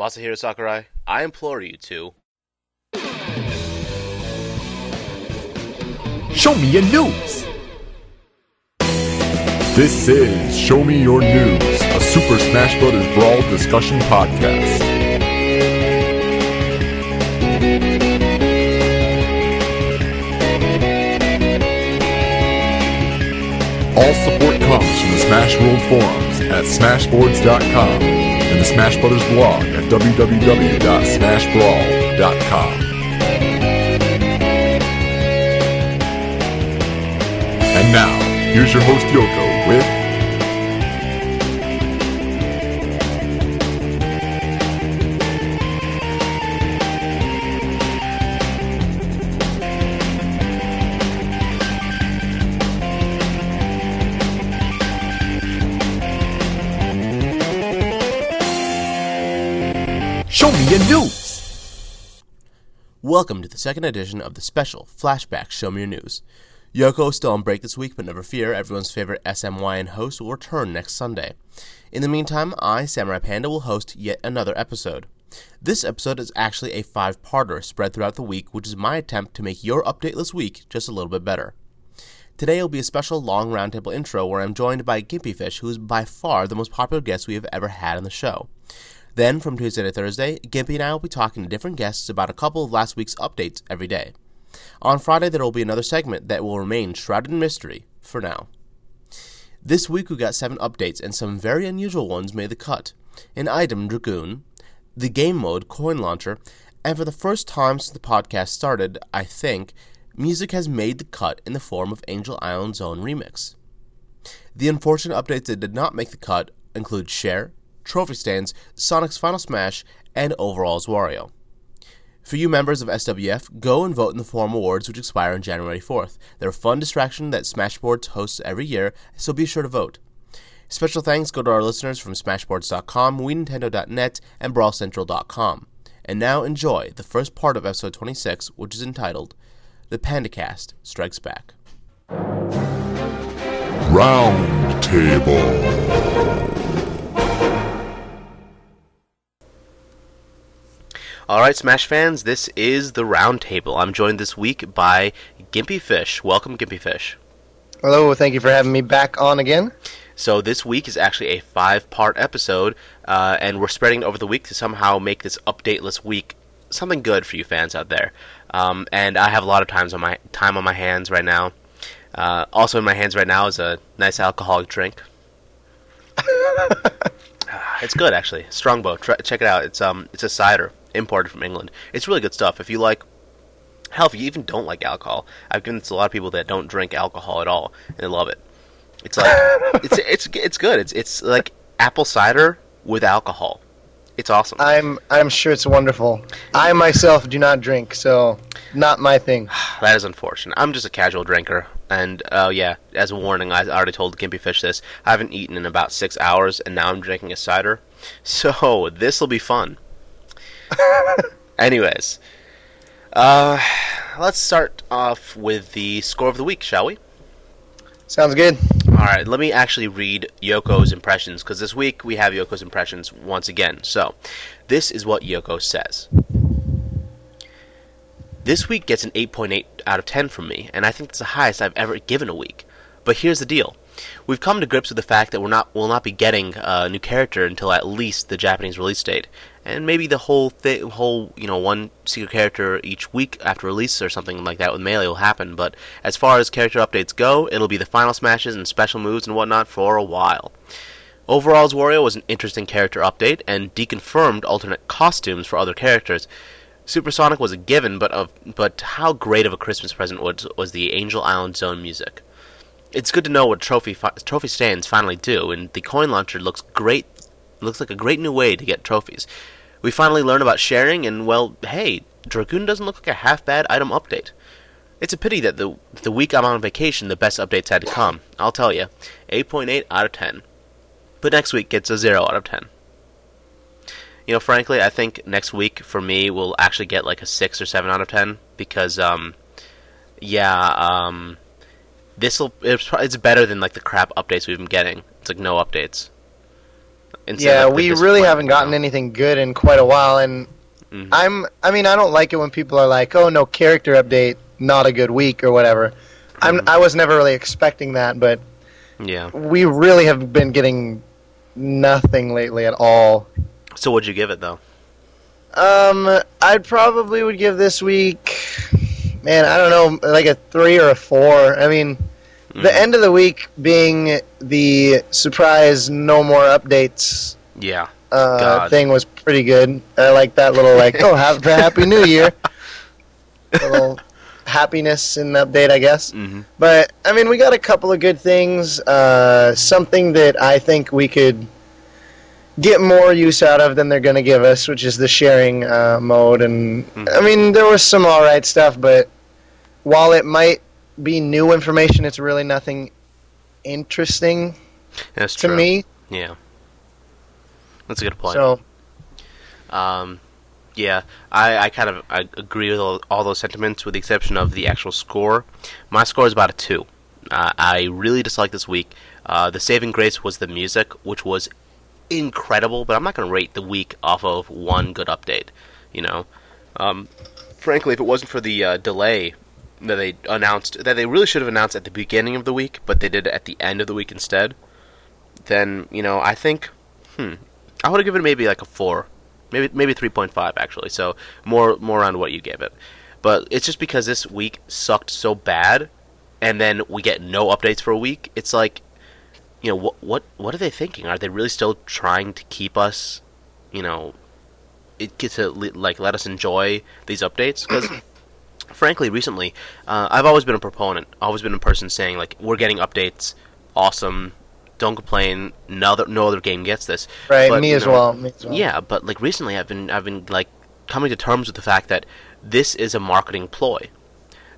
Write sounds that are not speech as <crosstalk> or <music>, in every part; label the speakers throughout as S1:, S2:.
S1: Masahiro Sakurai, I implore you to
S2: Show me your news. This is Show Me Your News, a Super Smash Bros. Brawl discussion podcast. All support comes from the Smash World forums at smashboards.com and the Smash Brothers blog at www.smashbrawl.com. And now, here's your host Yoko with
S3: Welcome to the second edition of the special Flashback Show Me Your News. Yoko is still on break this week, but never fear, everyone's favorite SMYN host will return next Sunday. In the meantime, I, Samurai Panda, will host yet another episode. This episode is actually a five parter spread throughout the week, which is my attempt to make your updateless week just a little bit better. Today will be a special long roundtable intro where I'm joined by Gimpy Fish, who is by far the most popular guest we have ever had on the show. Then, from Tuesday to Thursday, Gimpy and I will be talking to different guests about a couple of last week's updates every day. On Friday, there will be another segment that will remain shrouded in mystery for now. This week, we got seven updates, and some very unusual ones made the cut. An item, Dragoon, the game mode, Coin Launcher, and for the first time since the podcast started, I think, music has made the cut in the form of Angel Island Zone Remix. The unfortunate updates that did not make the cut include Share, Trophy Stands, Sonic's Final Smash, and Overall's Wario. For you members of SWF, go and vote in the Forum Awards, which expire on January 4th. They're a fun distraction that Smashboards hosts every year, so be sure to vote. Special thanks go to our listeners from Smashboards.com, WeNintendo.net, and BrawlCentral.com. And now enjoy the first part of episode 26, which is entitled The PandaCast Strikes Back.
S2: Round Table.
S1: All right, Smash fans, this is the Roundtable. I'm joined this week by Gimpy Fish. Welcome, Gimpy Fish.
S4: Hello, thank you for having me back on again.
S1: So this week is actually a five-part episode, uh, and we're spreading over the week to somehow make this updateless week something good for you fans out there. Um, and I have a lot of times on my time on my hands right now. Uh, also in my hands right now is a nice alcoholic drink. <laughs> it's good actually. Strongbow. Try, check it out. It's um it's a cider imported from England. It's really good stuff. If you like hell, if you even don't like alcohol, I've given this to a lot of people that don't drink alcohol at all and they love it. It's like <laughs> it's it's it's good. It's it's like apple cider with alcohol. It's awesome.
S4: I'm I'm sure it's wonderful. I myself do not drink, so not my thing. <sighs>
S1: That is unfortunate. I'm just a casual drinker, and uh, yeah, as a warning, I already told Gimpy Fish this. I haven't eaten in about six hours, and now I'm drinking a cider. <laughs> So this will be fun. Anyways, uh, let's start off with the score of the week, shall we?
S4: Sounds good.
S1: All right, let me actually read Yoko's impressions because this week we have Yoko's impressions once again. So, this is what Yoko says. This week gets an 8.8 out of 10 from me, and I think it's the highest I've ever given a week. But here's the deal. We've come to grips with the fact that we're not will not be getting a new character until at least the Japanese release date, and maybe the whole thi- whole you know one secret character each week after release or something like that with Melee will happen. But as far as character updates go, it'll be the final smashes and special moves and whatnot for a while. Overall's Wario was an interesting character update and deconfirmed alternate costumes for other characters. Supersonic was a given, but of but how great of a Christmas present was was the Angel Island Zone music. It's good to know what trophy fi- trophy stands finally do, and the coin launcher looks great. Looks like a great new way to get trophies. We finally learn about sharing, and well, hey, Dragoon doesn't look like a half bad item update. It's a pity that the the week I'm on vacation, the best updates had to come. I'll tell you, 8.8 out of 10. But next week gets a zero out of 10. You know, frankly, I think next week for me will actually get like a six or seven out of 10 because, um, yeah, um, this will it's, it's better than like the crap updates we've been getting. It's like no updates.
S4: Yeah,
S1: like,
S4: we really haven't gotten anything good in quite a while, and
S1: Mhm.
S4: I'm. I mean, I don't like it when people are like, "Oh, no character update, not a good week" or whatever. I'm.
S1: Mhm.
S4: I was never really expecting that, but
S1: Yeah.
S4: we really have been getting nothing lately at all.
S1: So what'd you give it though?
S4: Um, I probably would give this week, man, I don't know, like a three or a four. I mean, the
S1: Mhm.
S4: end of the week being the surprise no more updates
S1: Yeah.
S4: uh, thing was pretty good. I like that little like, oh, have a happy new year, <laughs> little happiness in the update, I guess.
S1: hmm
S4: But I mean, we got a couple of good things. Uh, something that I think we could get more use out of than they're going to give us, which is the sharing uh, mode. And
S1: Mhm.
S4: I mean, there was some all right stuff, but while it might be new information, it's really nothing interesting
S1: That's
S4: to
S1: true.
S4: me.
S1: Yeah. That's a good point.
S4: So
S1: Um, yeah, I, I kind of I agree with all, all those sentiments, with the exception of the actual score. My score is about a two. Uh, I really dislike this week. Uh, the saving grace was the music, which was incredible, but I'm not going to rate the week off of one good update. You know, um, frankly, if it wasn't for the uh, delay that they announced, that they really should have announced at the beginning of the week, but they did it at the end of the week instead, then you know I think, hmm, I would have given maybe like a four maybe maybe 3.5 actually so more more around what you gave it. But it's just because this week sucked so bad and then we get no updates for a week it's like you know what what what are they thinking? Are they really still trying to keep us you know it get to like let us enjoy these updates? Because frankly recently uh, i've always been a proponent always been a person saying like we're getting updates awesome don't complain no other, no other game gets this
S4: right,
S1: But,
S4: me as
S1: know,
S4: well. Me as well.
S1: yeah, but like recently, I've been I've been like coming to terms with the fact that this is a marketing ploy.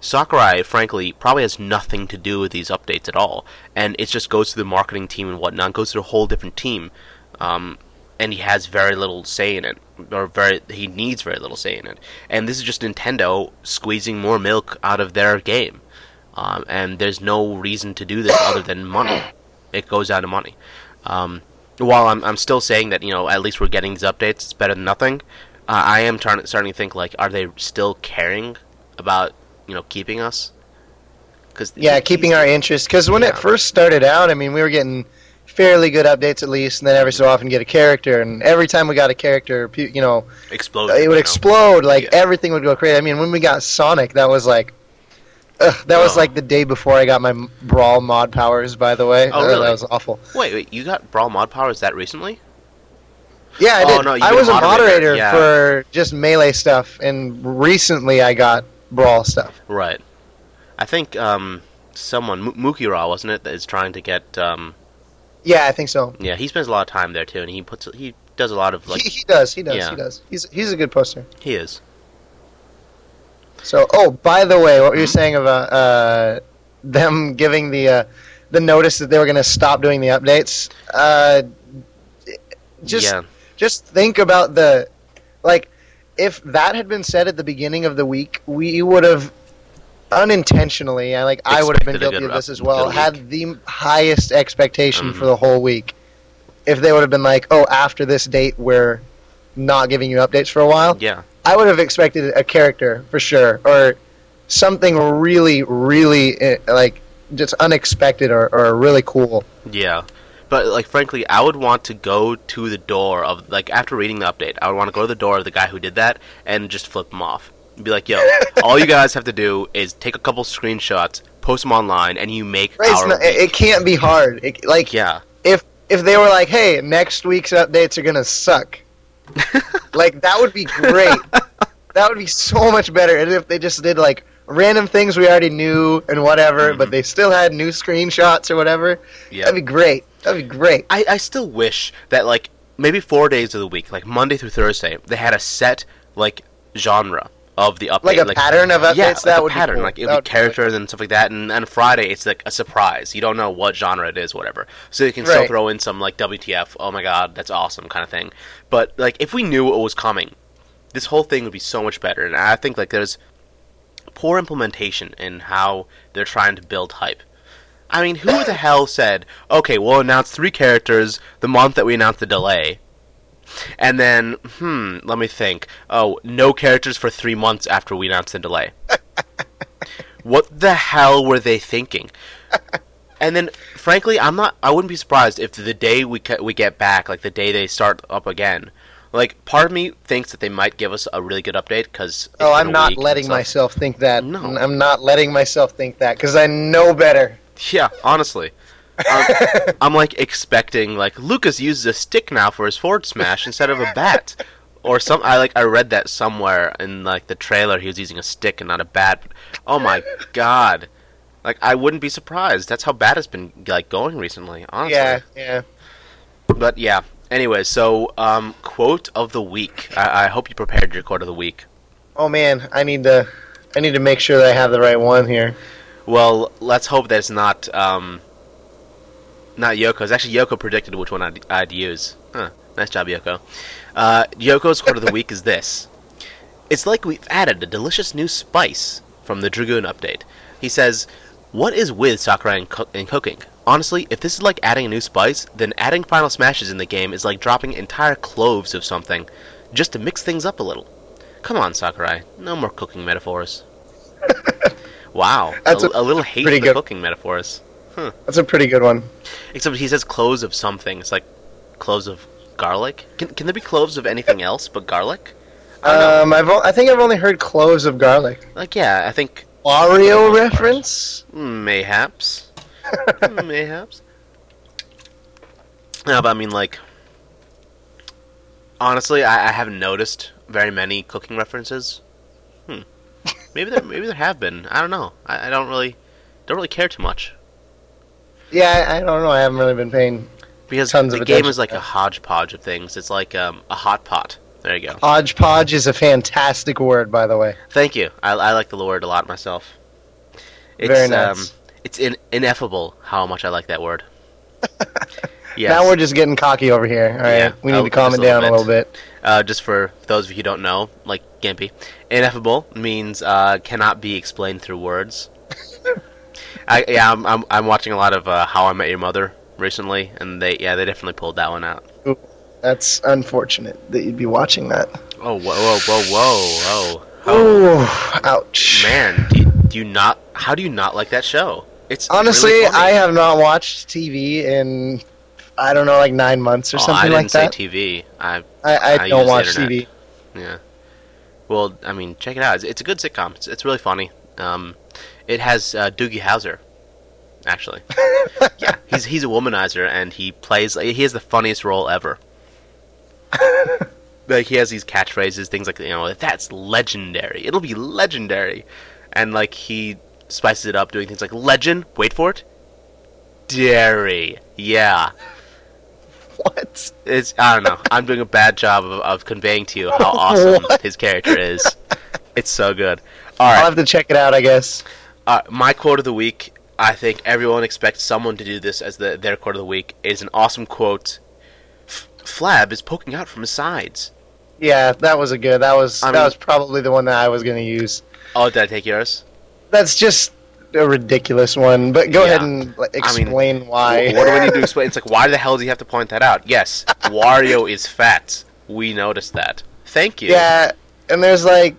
S1: Sakurai, frankly, probably has nothing to do with these updates at all, and it just goes to the marketing team and whatnot. Goes to a whole different team, um, and he has very little say in it, or very he needs very little say in it. And this is just Nintendo squeezing more milk out of their game, um, and there's no reason to do this other than money. It goes out of money. Um, while I'm, I'm still saying that you know at least we're getting these updates, it's better than nothing. Uh, I am tar- starting to think like, are they still caring about you know keeping us? Because
S4: Yeah, keeping our interest. Because when
S1: Yeah.
S4: it first started out, I mean, we were getting fairly good updates at least, and then every so often get a character. And every time we got a character, you know,
S1: explode.
S4: it would
S1: you know?
S4: explode. Like
S1: Yeah.
S4: everything would go crazy. I mean, when we got Sonic, that was like. Ugh, that was
S1: Oh.
S4: like the day before I got my Brawl mod powers. By the way,
S1: Oh, really?
S4: that was awful.
S1: Wait, wait, you got Brawl mod powers that recently?
S4: Yeah, I
S1: Oh,
S4: did.
S1: no,
S4: I was
S1: a moderator yeah.
S4: for just melee stuff, and recently I got Brawl stuff.
S1: Right. I think um, someone M- Mukira wasn't it that is trying to get. Um,
S4: Yeah, I think so.
S1: yeah, he spends a lot of time there too, and he puts he does a lot of like
S4: he, he does. He does.
S1: Yeah.
S4: He does. He's he's a good poster.
S1: he is.
S4: So, oh, by the way, what
S1: were
S4: you're saying about uh, them giving the uh, the notice that they were going to stop doing the updates, uh, just
S1: yeah.
S4: just think about the like if that had been said at the beginning of the week, we would have unintentionally, I like I would have been guilty of this as well, had the highest expectation
S1: Mhm.
S4: for the whole week. If they would have been like, "Oh, after this date, we're not giving you updates for a while,"
S1: Yeah.
S4: I would have expected a character for sure, or something really, really uh, like just unexpected or, or really cool.
S1: Yeah. But like frankly, I would want to go to the door of like after reading the update, I would want to go to the door of the guy who did that and just flip him off. Be like, "Yo, all you guys have to do is take a couple screenshots, post them online, and you make
S4: Right,
S1: our
S4: not, it,
S1: week."
S4: it can't be hard. It, like
S1: yeah.
S4: if if they were like, "Hey, next week's updates are gonna suck," <laughs> like that would be great. that would be so much better. And if they just did like random things we already knew and whatever, but they still had new screenshots or whatever,
S1: Mm-hmm. Yeah.
S4: that'd be great. That'd be great.
S1: I, I still wish that like maybe four days of the week, like Monday through Thursday, they had a set like genre of the update,
S4: Like a pattern of updates?
S1: Yeah, like
S4: That
S1: a
S4: would be
S1: pattern.
S4: cool.
S1: Like it
S4: That
S1: would
S4: would
S1: be
S4: be
S1: characters and stuff like that. And on Friday, it's like a surprise. You don't know what genre it is, whatever. So you can still throw in some like WTF, oh my god, that's awesome kind of thing. But like if we knew what was coming, this whole thing would be so much better. And I think like there's poor implementation in how they're trying to build hype. I mean, who the hell said, okay, we'll announce three characters the month that we announce the delay? And then, hmm, let me think. Oh, no characters for three months after we announced the delay. <laughs> what the hell were they thinking? And then, frankly, I'm not. I wouldn't be surprised if the day we ca- we get back, like the day they start up again, like part of me thinks that they might give us a really good update because.
S4: Oh, I'm not letting myself think that.
S1: No.
S4: I'm not letting myself think that because I know better.
S1: Yeah, honestly. I'm, <laughs> I'm like expecting like Lucas uses a stick now for his forward smash instead of a bat, or some. I like I read that somewhere in like the trailer he was using a stick and not a bat. Oh my god! Like I wouldn't be surprised. That's how bad it's been like going recently. Honestly.
S4: Yeah, yeah.
S1: But yeah. Anyway, so um, quote of the week. I, I hope you prepared your quote of the week.
S4: Oh man, I need to. I need to make sure that I have the right one here.
S1: Well, let's hope that it's not um, not Yoko's. Actually, Yoko predicted which one I'd, I'd use. Huh. Nice job, Yoko. Uh, Yoko's quote of the week is this: "It's like we've added a delicious new spice from the Dragoon update." He says, "What is with Sakurai and, co- and cooking? Honestly, if this is like adding a new spice, then adding final smashes in the game is like dropping entire cloves of something, just to mix things up a little. Come on, Sakurai, no more cooking metaphors." <laughs> wow,
S4: That's
S1: a,
S4: a
S1: a little hate for
S4: good-
S1: cooking metaphors.
S4: That's a pretty good one.
S1: Except he says cloves of something. It's like cloves of garlic. Can can there be cloves of anything else but garlic? I know.
S4: Um, I've o- I think I've only heard cloves of garlic.
S1: Like yeah, I think
S4: Wario reference?
S1: mayhaps, <laughs> mayhaps. No, but I mean like, honestly, I, I haven't noticed very many cooking references. Hmm. Maybe there maybe there have been. I don't know. I, I don't really don't really care too much
S4: Yeah, I, I don't know. I haven't really been paying
S1: because
S4: Tons
S1: the
S4: of
S1: game
S4: attention
S1: is like a hodgepodge of things. It's like um, a hot pot. There you go.
S4: hodgepodge is a fantastic word, by the way.
S1: Thank you. I, I like the word a lot myself. It's,
S4: Very nice.
S1: Um, it's in, ineffable how much I like that word. <laughs> yes.
S4: Now we're just getting cocky over here. All right,
S1: Yeah,
S4: we need
S1: oh,
S4: to calm it
S1: just a little
S4: down a little bit.
S1: uh, just for those of you who don't know, like Gimpy, ineffable means uh, cannot be explained through words. I, yeah, I'm, I'm I'm watching a lot of uh, How I Met Your Mother recently, and they yeah they definitely pulled that one out.
S4: That's unfortunate that you'd be watching that.
S1: Oh whoa whoa whoa whoa whoa!
S4: Oh, ouch.
S1: Man, do you, do you not? How do you not like that show? It's
S4: Honestly,
S1: really.
S4: I have not watched TV in I don't know, like nine months or
S1: Oh,
S4: something
S1: I didn't
S4: like that.
S1: say TV. I
S4: I, I,
S1: I
S4: don't watch. TV.
S1: Yeah. Well, I mean, check it out. It's, it's a good sitcom. It's, it's really funny. Um, it has uh, Doogie Howser, actually. <laughs> yeah, he's he's a womanizer, and he plays. He has the funniest role ever. <laughs> like he has these catchphrases, things like you know, that's legendary. It'll be legendary, and like he spices it up, doing things like legend. Wait for it. Dairy. Yeah.
S4: What?
S1: It's I don't know. I'm doing a bad job of, of conveying to you how <laughs> awesome
S4: What?
S1: his character is. It's so good. All
S4: I'll have to check it out, I guess.
S1: Uh, my quote of the week. I think everyone expects someone to do this as the, their quote of the week. Is an awesome quote. Flab is poking out from his sides.
S4: Yeah, that was a good. That was
S1: I
S4: that
S1: mean-
S4: was probably the one that I was going to use.
S1: Oh, did I take yours?
S4: That's just a ridiculous one. But go
S1: Yeah.
S4: ahead and like,
S1: I mean,
S4: explain why.
S1: What do we need to explain? It's like why the hell do you have to point that out? Yes, <laughs> Wario is fat. We noticed that. Thank you.
S4: Yeah, and there's like,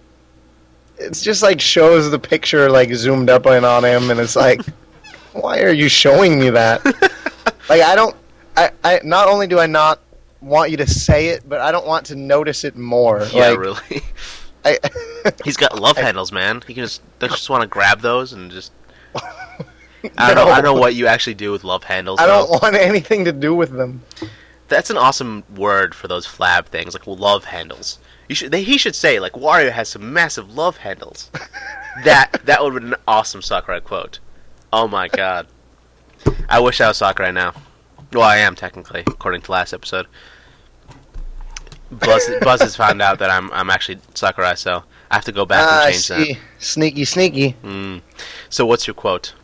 S4: it's just like shows the picture like zoomed up in on him, and it's like, <laughs> why are you showing me that? <laughs> like I don't, I, I not only do I not want you to say it, but I don't want to notice it more.
S1: Yeah,
S4: like,
S1: really.
S4: I, <laughs>
S1: He's got love handles, man. He can just they just want to grab those and just. I don't know. I don't know what you actually do with love handles.
S4: I don't want anything to do with them.
S1: That's an awesome word for those flab things, like love handles. You should. They, he should say like Wario has some massive love handles. that <laughs> that would have been an awesome Sakurai quote. Oh my god. I wish I was Sakurai now. Well, I am technically, according to last episode. Buzz, <laughs> Buzz has found out that I'm I'm actually Sakurai, so I have to go back
S4: Ah,
S1: and change that.
S4: see. Sneaky, sneaky.
S1: Mm. So what's your quote?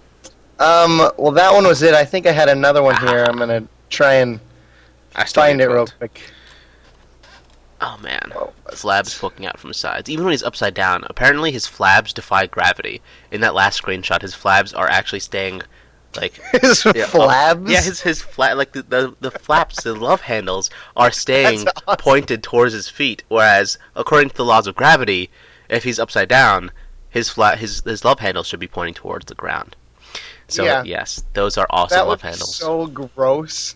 S4: Um, well, that one was it. I think I had another one here. I'm gonna try and
S1: I
S4: find it
S1: a
S4: real quick.
S1: Oh man,
S4: Oh,
S1: Flab's poking out from his sides. Even when he's upside down, apparently his flabs defy gravity. In that last screenshot, his flabs are actually staying Like <laughs>
S4: His
S1: yeah, um,
S4: flabs.
S1: yeah, his his flat like the, the the flaps, the love handles are staying
S4: awesome.
S1: pointed towards his feet. Whereas according to the laws of gravity, if he's upside down, his flat his his love handles should be pointing towards the ground. So
S4: Yeah.
S1: yes, those are awesome
S4: that
S1: love handles.
S4: so gross.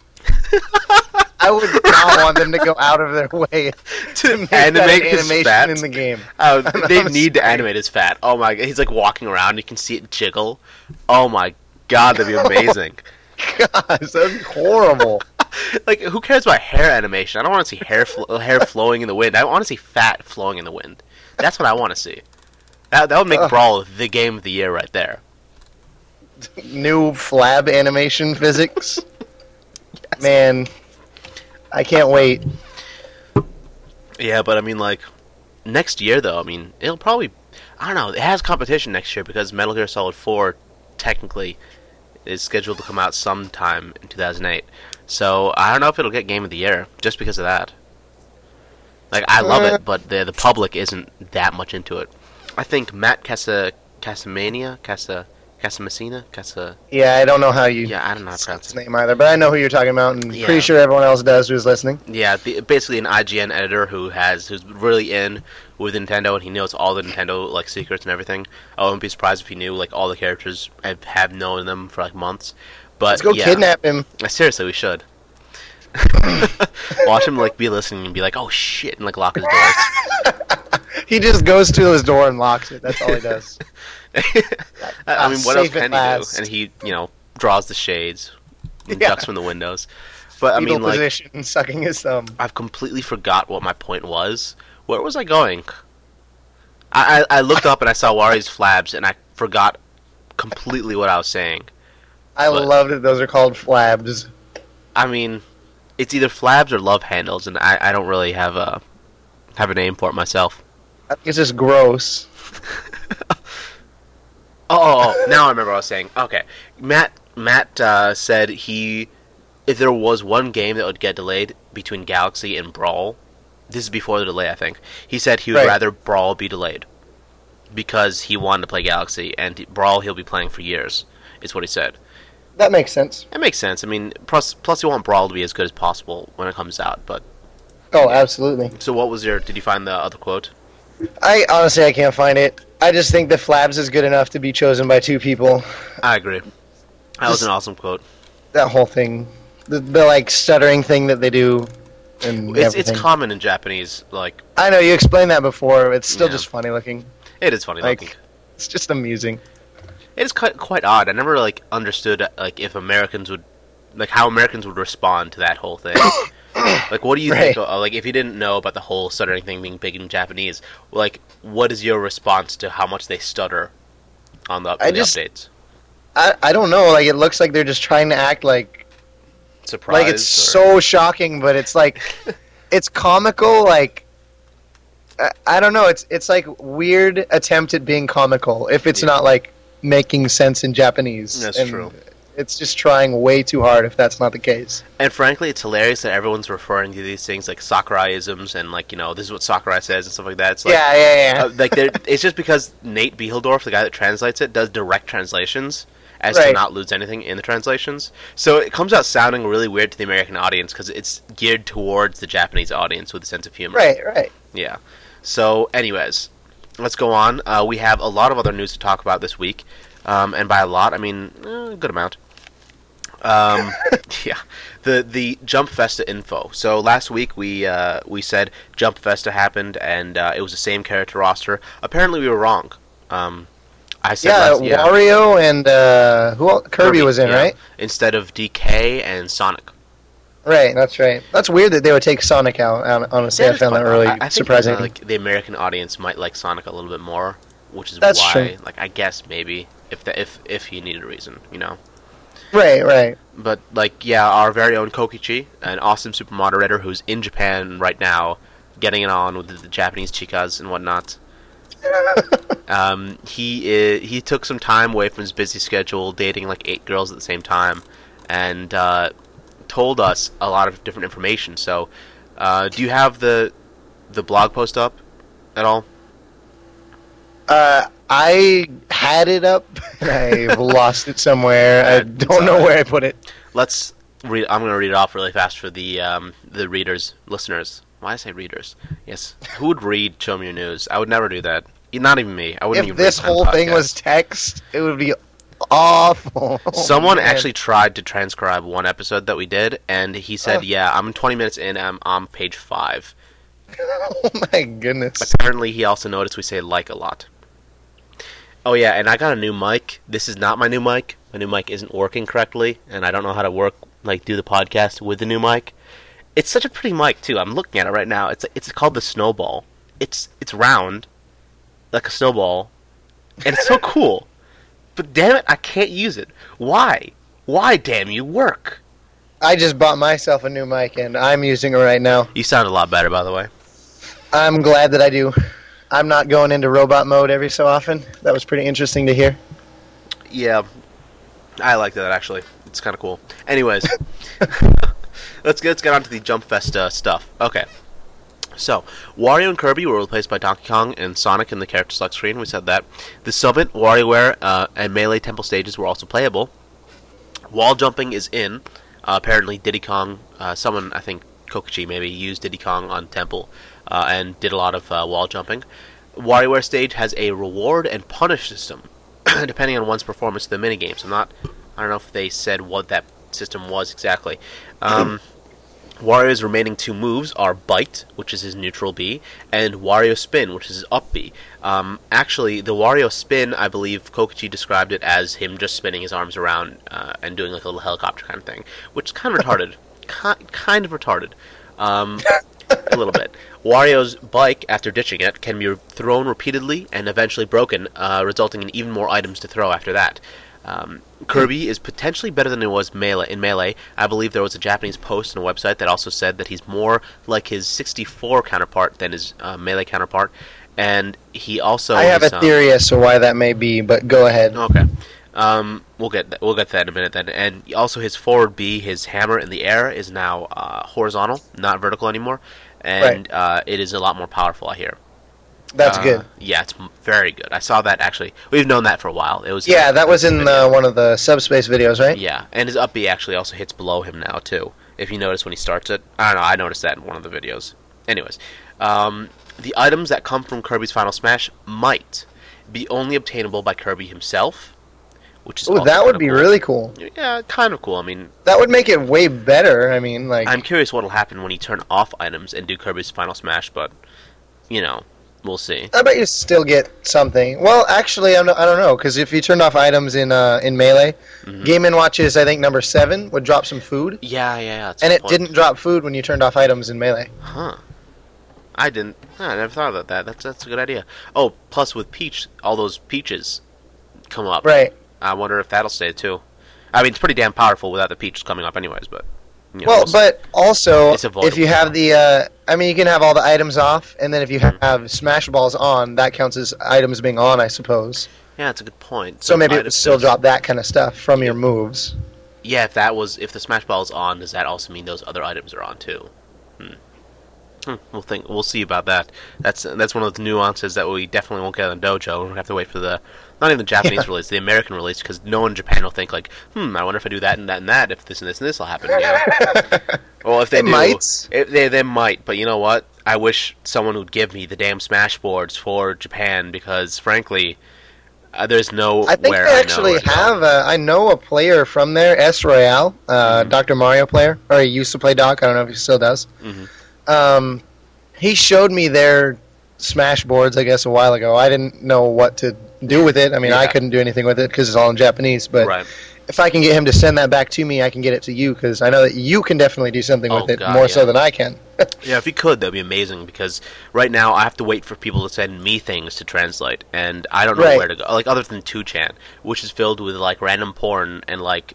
S4: I would not want them to go out of their way <laughs>
S1: to
S4: make that
S1: animate
S4: an
S1: his
S4: animation
S1: fat.
S4: in the game.
S1: Oh, <laughs> they need to animate his fat. Oh my god, he's like walking around. You can see it jiggle. Oh my god, that'd be amazing. <laughs>
S4: Gosh, that'd be horrible.
S1: like, who cares about hair animation? I don't want to see hair flo- uh, hair flowing in the wind. I want to see fat flowing in the wind. That's what I want to see. That that would make
S4: Ugh.
S1: Brawl the game of the year right there.
S4: New flab animation physics. Man, I can't wait.
S1: Yeah, but I mean, like, next year though, I mean, it'll probably. I don't know. It has competition next year because Metal Gear Solid Four, technically, is scheduled to come out sometime in 2008. So I don't know if it'll get Game of the Year just because of that. Like, I love
S4: Uh.
S1: it, but the the public isn't that much into it. I think Matt Casa Casamania Casa Casamassina Casa.
S4: Yeah, I don't know how you
S1: Yeah, I don't know how to pronounce
S4: his name either, but I know who you're talking about, and
S1: Yeah.
S4: pretty sure everyone else does who's listening.
S1: Yeah, the, basically an IGN editor who has who's really in with Nintendo and he knows all the Nintendo like secrets and everything. I wouldn't be surprised if he knew like all the characters. I have known them for like months. But
S4: Let's go
S1: yeah,
S4: kidnap him.
S1: Uh, Seriously, we should. <laughs> <laughs> Watch him like be listening and be like, "Oh shit," and like lock his doors. <laughs>
S4: He just goes to his door and locks it. That's all he does. <laughs>
S1: I I mean, what else can
S4: last.
S1: he do? And he, you know, draws the shades, and
S4: Yeah.
S1: ducks from the windows. But I
S4: Fetal
S1: mean, like,
S4: position, sucking his thumb.
S1: I've completely forgot what my point was. Where was I going? I, I, I looked up and I saw Wario's flabs and I forgot completely what I was saying.
S4: I
S1: But-
S4: love that those are called flabs.
S1: I mean, it's either flabs or love handles, and I, I don't really have a have a name for it myself.
S4: I think it's just gross. <laughs>
S1: Oh, oh, oh, now I remember what I was saying. Okay, Matt Matt uh, said he if there was one game that would get delayed between Galaxy and Brawl, this is before the delay, I think. He said he would
S4: Right.
S1: rather Brawl be delayed because he wanted to play Galaxy, and Brawl he'll be playing for years. Is what he said.
S4: That makes sense.
S1: It makes sense. I mean, plus plus you want Brawl to be as good as possible when it comes out. But
S4: Oh, absolutely.
S1: so, what was your? Did you find the other quote?
S4: I honestly I can't find it. I just think the flabs is good enough to be chosen by two people.
S1: I agree. That was an awesome quote.
S4: That whole thing, the, the like stuttering thing that they do, and
S1: It's it's common in Japanese. Like
S4: I know you explained that before. It's still
S1: Yeah.
S4: just funny looking.
S1: it is funny
S4: Like-
S1: looking.
S4: It's just amusing.
S1: It is quite quite odd. I never like understood like if Americans would like how Americans would respond to that whole thing. <coughs> <clears throat> like, what do you think? Of, like, if you didn't know about the whole stuttering thing being big in Japanese, like, what is your response to how much they stutter on the,
S4: I
S1: the
S4: just-
S1: updates?
S4: I I don't know. Like it looks like they're just trying to act like
S1: Surprise?
S4: like it's
S1: or-
S4: so shocking, but it's like <laughs> it's comical. Like I, I don't know. It's it's like weird attempt at being comical. If it's
S1: Yeah.
S4: not like making sense in Japanese,
S1: That's
S4: And
S1: true.
S4: It's just trying way too hard. If that's not the case,
S1: And frankly, it's hilarious that everyone's referring to these things like Sakurai-isms and like you know this is what Sakurai says and stuff like that. It's like,
S4: yeah, yeah, yeah.
S1: uh, like <laughs> it's just because Nate Bihldorff, the guy that translates it, does direct translations as to not lose anything in the translations. So it comes out sounding really weird to the American audience because it's geared towards the Japanese audience with a sense of humor.
S4: right, right.
S1: Yeah. So, anyways, let's go on. Uh, we have a lot of other news to talk about this week, um, and by a lot, I mean eh, a good amount. Um, <laughs> yeah, the the Jump Festa info. So last week we uh, we said Jump Festa happened, and uh, it was the same character roster. Apparently, we were wrong. Um, I said
S4: Yeah,
S1: last, yeah,
S4: Wario and uh, who? el- Kirby, was in,
S1: yeah,
S4: right?
S1: Instead of DK and Sonic.
S4: Right, that's right. That's weird that they would take Sonic out. hon- Honestly, I
S1: is
S4: found that really
S1: I- I think,
S4: surprising.
S1: uh, like the American audience might like Sonic a little bit more, which is
S4: That's
S1: why,
S4: true.
S1: like, I guess maybe if the, if if he needed a reason, you know.
S4: Right, right.
S1: But like, yeah, our very own Kokichi, an awesome super moderator who's in Japan right now, getting it on with the, Japanese chicas and whatnot. <laughs> um, he i he took some time away from his busy schedule, dating like eight girls at the same time, and uh, told us a lot of different information. So, uh, do you have the the blog post up at all?
S4: Uh, I had it up and <laughs> I've lost it somewhere. I don't know where I put it.
S1: Let's read. I'm going to read it off really fast for the um, the readers, listeners. Why did I say readers? Yes, who would read Show Me Your News? I would never do that. Not even me. I wouldn't
S4: If
S1: even.
S4: this
S1: read Time
S4: whole thing
S1: Podcast.
S4: was text, it would be awful. <laughs>
S1: Someone
S4: Oh, Man.
S1: actually tried to transcribe one episode that we did, and he said,
S4: Oh.
S1: "Yeah, I'm 20 minutes in. I'm on page five. <laughs>
S4: Oh my goodness.
S1: Apparently, he also noticed we say like a lot. Oh yeah, and I got a new mic. This is not my new mic. My new mic isn't working correctly, and I don't know how to work like do the podcast with the new mic. It's such a pretty mic too. I'm looking at it right now. It's it's called the Snowball. It's it's round, like a snowball, and it's so <laughs> cool. But damn it, I can't use it. Why? Why, damn you, work?
S4: I just bought myself a new mic and I'm using it right now.
S1: You sound a lot better, by the way.
S4: I'm glad that I do. I'm not going into robot mode every so often. That was pretty interesting to hear.
S1: Yeah, I like that actually. It's kind of cool. Anyways, <laughs> let's get let's get on to the Jump Fest uh, stuff. Okay. So, Wario and Kirby were replaced by Donkey Kong and Sonic in the character select screen. We said that. The Summit, WarioWare, uh, and Melee Temple stages were also playable. Wall jumping is in. Uh, apparently, Diddy Kong, uh, someone I think Kokichi maybe used Diddy Kong on Temple uh, and did a lot of uh, wall jumping. WarioWare stage has a reward and punish system, <coughs> depending on one's performance in the minigames. I'm not, I don't know if they said what that system was exactly. Um, <coughs> Wario's remaining two moves are Bite, which is his neutral B, and Wario Spin, which is his up B. Um, actually, the Wario Spin, I believe Kokichi described it as him just spinning his arms around uh, and doing like a little helicopter kind of thing, which is kind of retarded. <laughs> Ki- kind of retarded. Um, a little bit. Wario's bike, after ditching it, can be thrown repeatedly and eventually broken, uh, resulting in even more items to throw after that. Um, Kirby is potentially better than it was melee in melee. I believe there was a Japanese post on a website that also said that he's more like his 64 counterpart than his uh, melee counterpart, and he also.
S4: I have
S1: is,
S4: a
S1: um,
S4: theory as to why that may be, but go ahead.
S1: Okay. Um, we'll get th- we'll get to that in a minute then. And also his forward B, his hammer in the air is now uh, horizontal, not vertical anymore, and uh, it is a lot more powerful. I hear.
S4: That's
S1: Uh,
S4: good.
S1: Yeah, it's very good. I saw that actually. We've known that for a while. It was
S4: Yeah, that was in uh, one of the subspace videos, right?
S1: Yeah, and his up B actually also hits below him now too. If you notice when he starts it, I don't know. I noticed that in one of the videos. Anyways, um, the items that come from Kirby's Final Smash might be only obtainable by Kirby himself, which is also
S4: that would be
S1: cool.
S4: really cool.
S1: Yeah, kind of cool. I mean,
S4: That would make it way better. I mean, like,
S1: I'm curious what'll happen when you turn off items and do Kirby's Final Smash, but you know, we'll see.
S4: I bet you still get something. Well, actually, I'm, I don't know because if you turned off items in uh, in melee,
S1: Mhm.
S4: Game and Watches, I think number seven would drop some food,
S1: Yeah, yeah,
S4: and it
S1: point.
S4: didn't drop food when you turned off items in melee.
S1: Huh. I didn't. I never thought about that. That's that's a good idea. Oh, plus with Peach, all those peaches come up.
S4: Right.
S1: I wonder if that'll stay too. I mean, it's pretty damn powerful without the peaches coming up, anyways. But you know,
S4: Well,
S1: we'll
S4: but also, if you have the, uh, I mean, you can have all the items off, and then if you
S1: Mhm.
S4: have Smash Balls on, that counts as items being on, I suppose.
S1: yeah, it's a good point.
S4: So maybe it would still drop that kind of stuff from your moves.
S1: Yeah, if that was if the Smash Ball is on, does that also mean those other items are on too? Hmm. Hmm, We'll think. We'll see about that. That's that's one of the nuances that we definitely won't get in the dojo. We'll have to wait for the not even the Japanese
S4: Yeah.
S1: release, the American release, because no one in Japan will think like, hmm, I wonder if I do that and that and that, if this and this and this will happen. You know? <laughs> well, if they do,
S4: might.
S1: If they they might. But you know what? I wish someone would give me the damn Smash boards for Japan because, frankly, uh, there's no.
S4: I think they
S1: I
S4: actually
S1: where to go.
S4: have. A, I know a player from there, S Royale, uh,
S1: Mhm.
S4: Dr. Mario player, or he used to play Doc. I don't know if he still does.
S1: Mhm.
S4: Um, he showed me their Smash boards, I guess, a while ago. I didn't know what to do with it. I mean, I couldn't do anything with it because it's all in Japanese. But
S1: right.
S4: if I can get him to send that back to me, I can get it to you because I know that you can definitely do something
S1: Oh,
S4: with it
S1: God,
S4: more
S1: yeah.
S4: so than I can. <laughs>
S1: Yeah, if you could, that'd be amazing. Because right now, I have to wait for people to send me things to translate, and I don't know
S4: Right.
S1: where to go. Like other than 2chan, which is filled with like random porn and like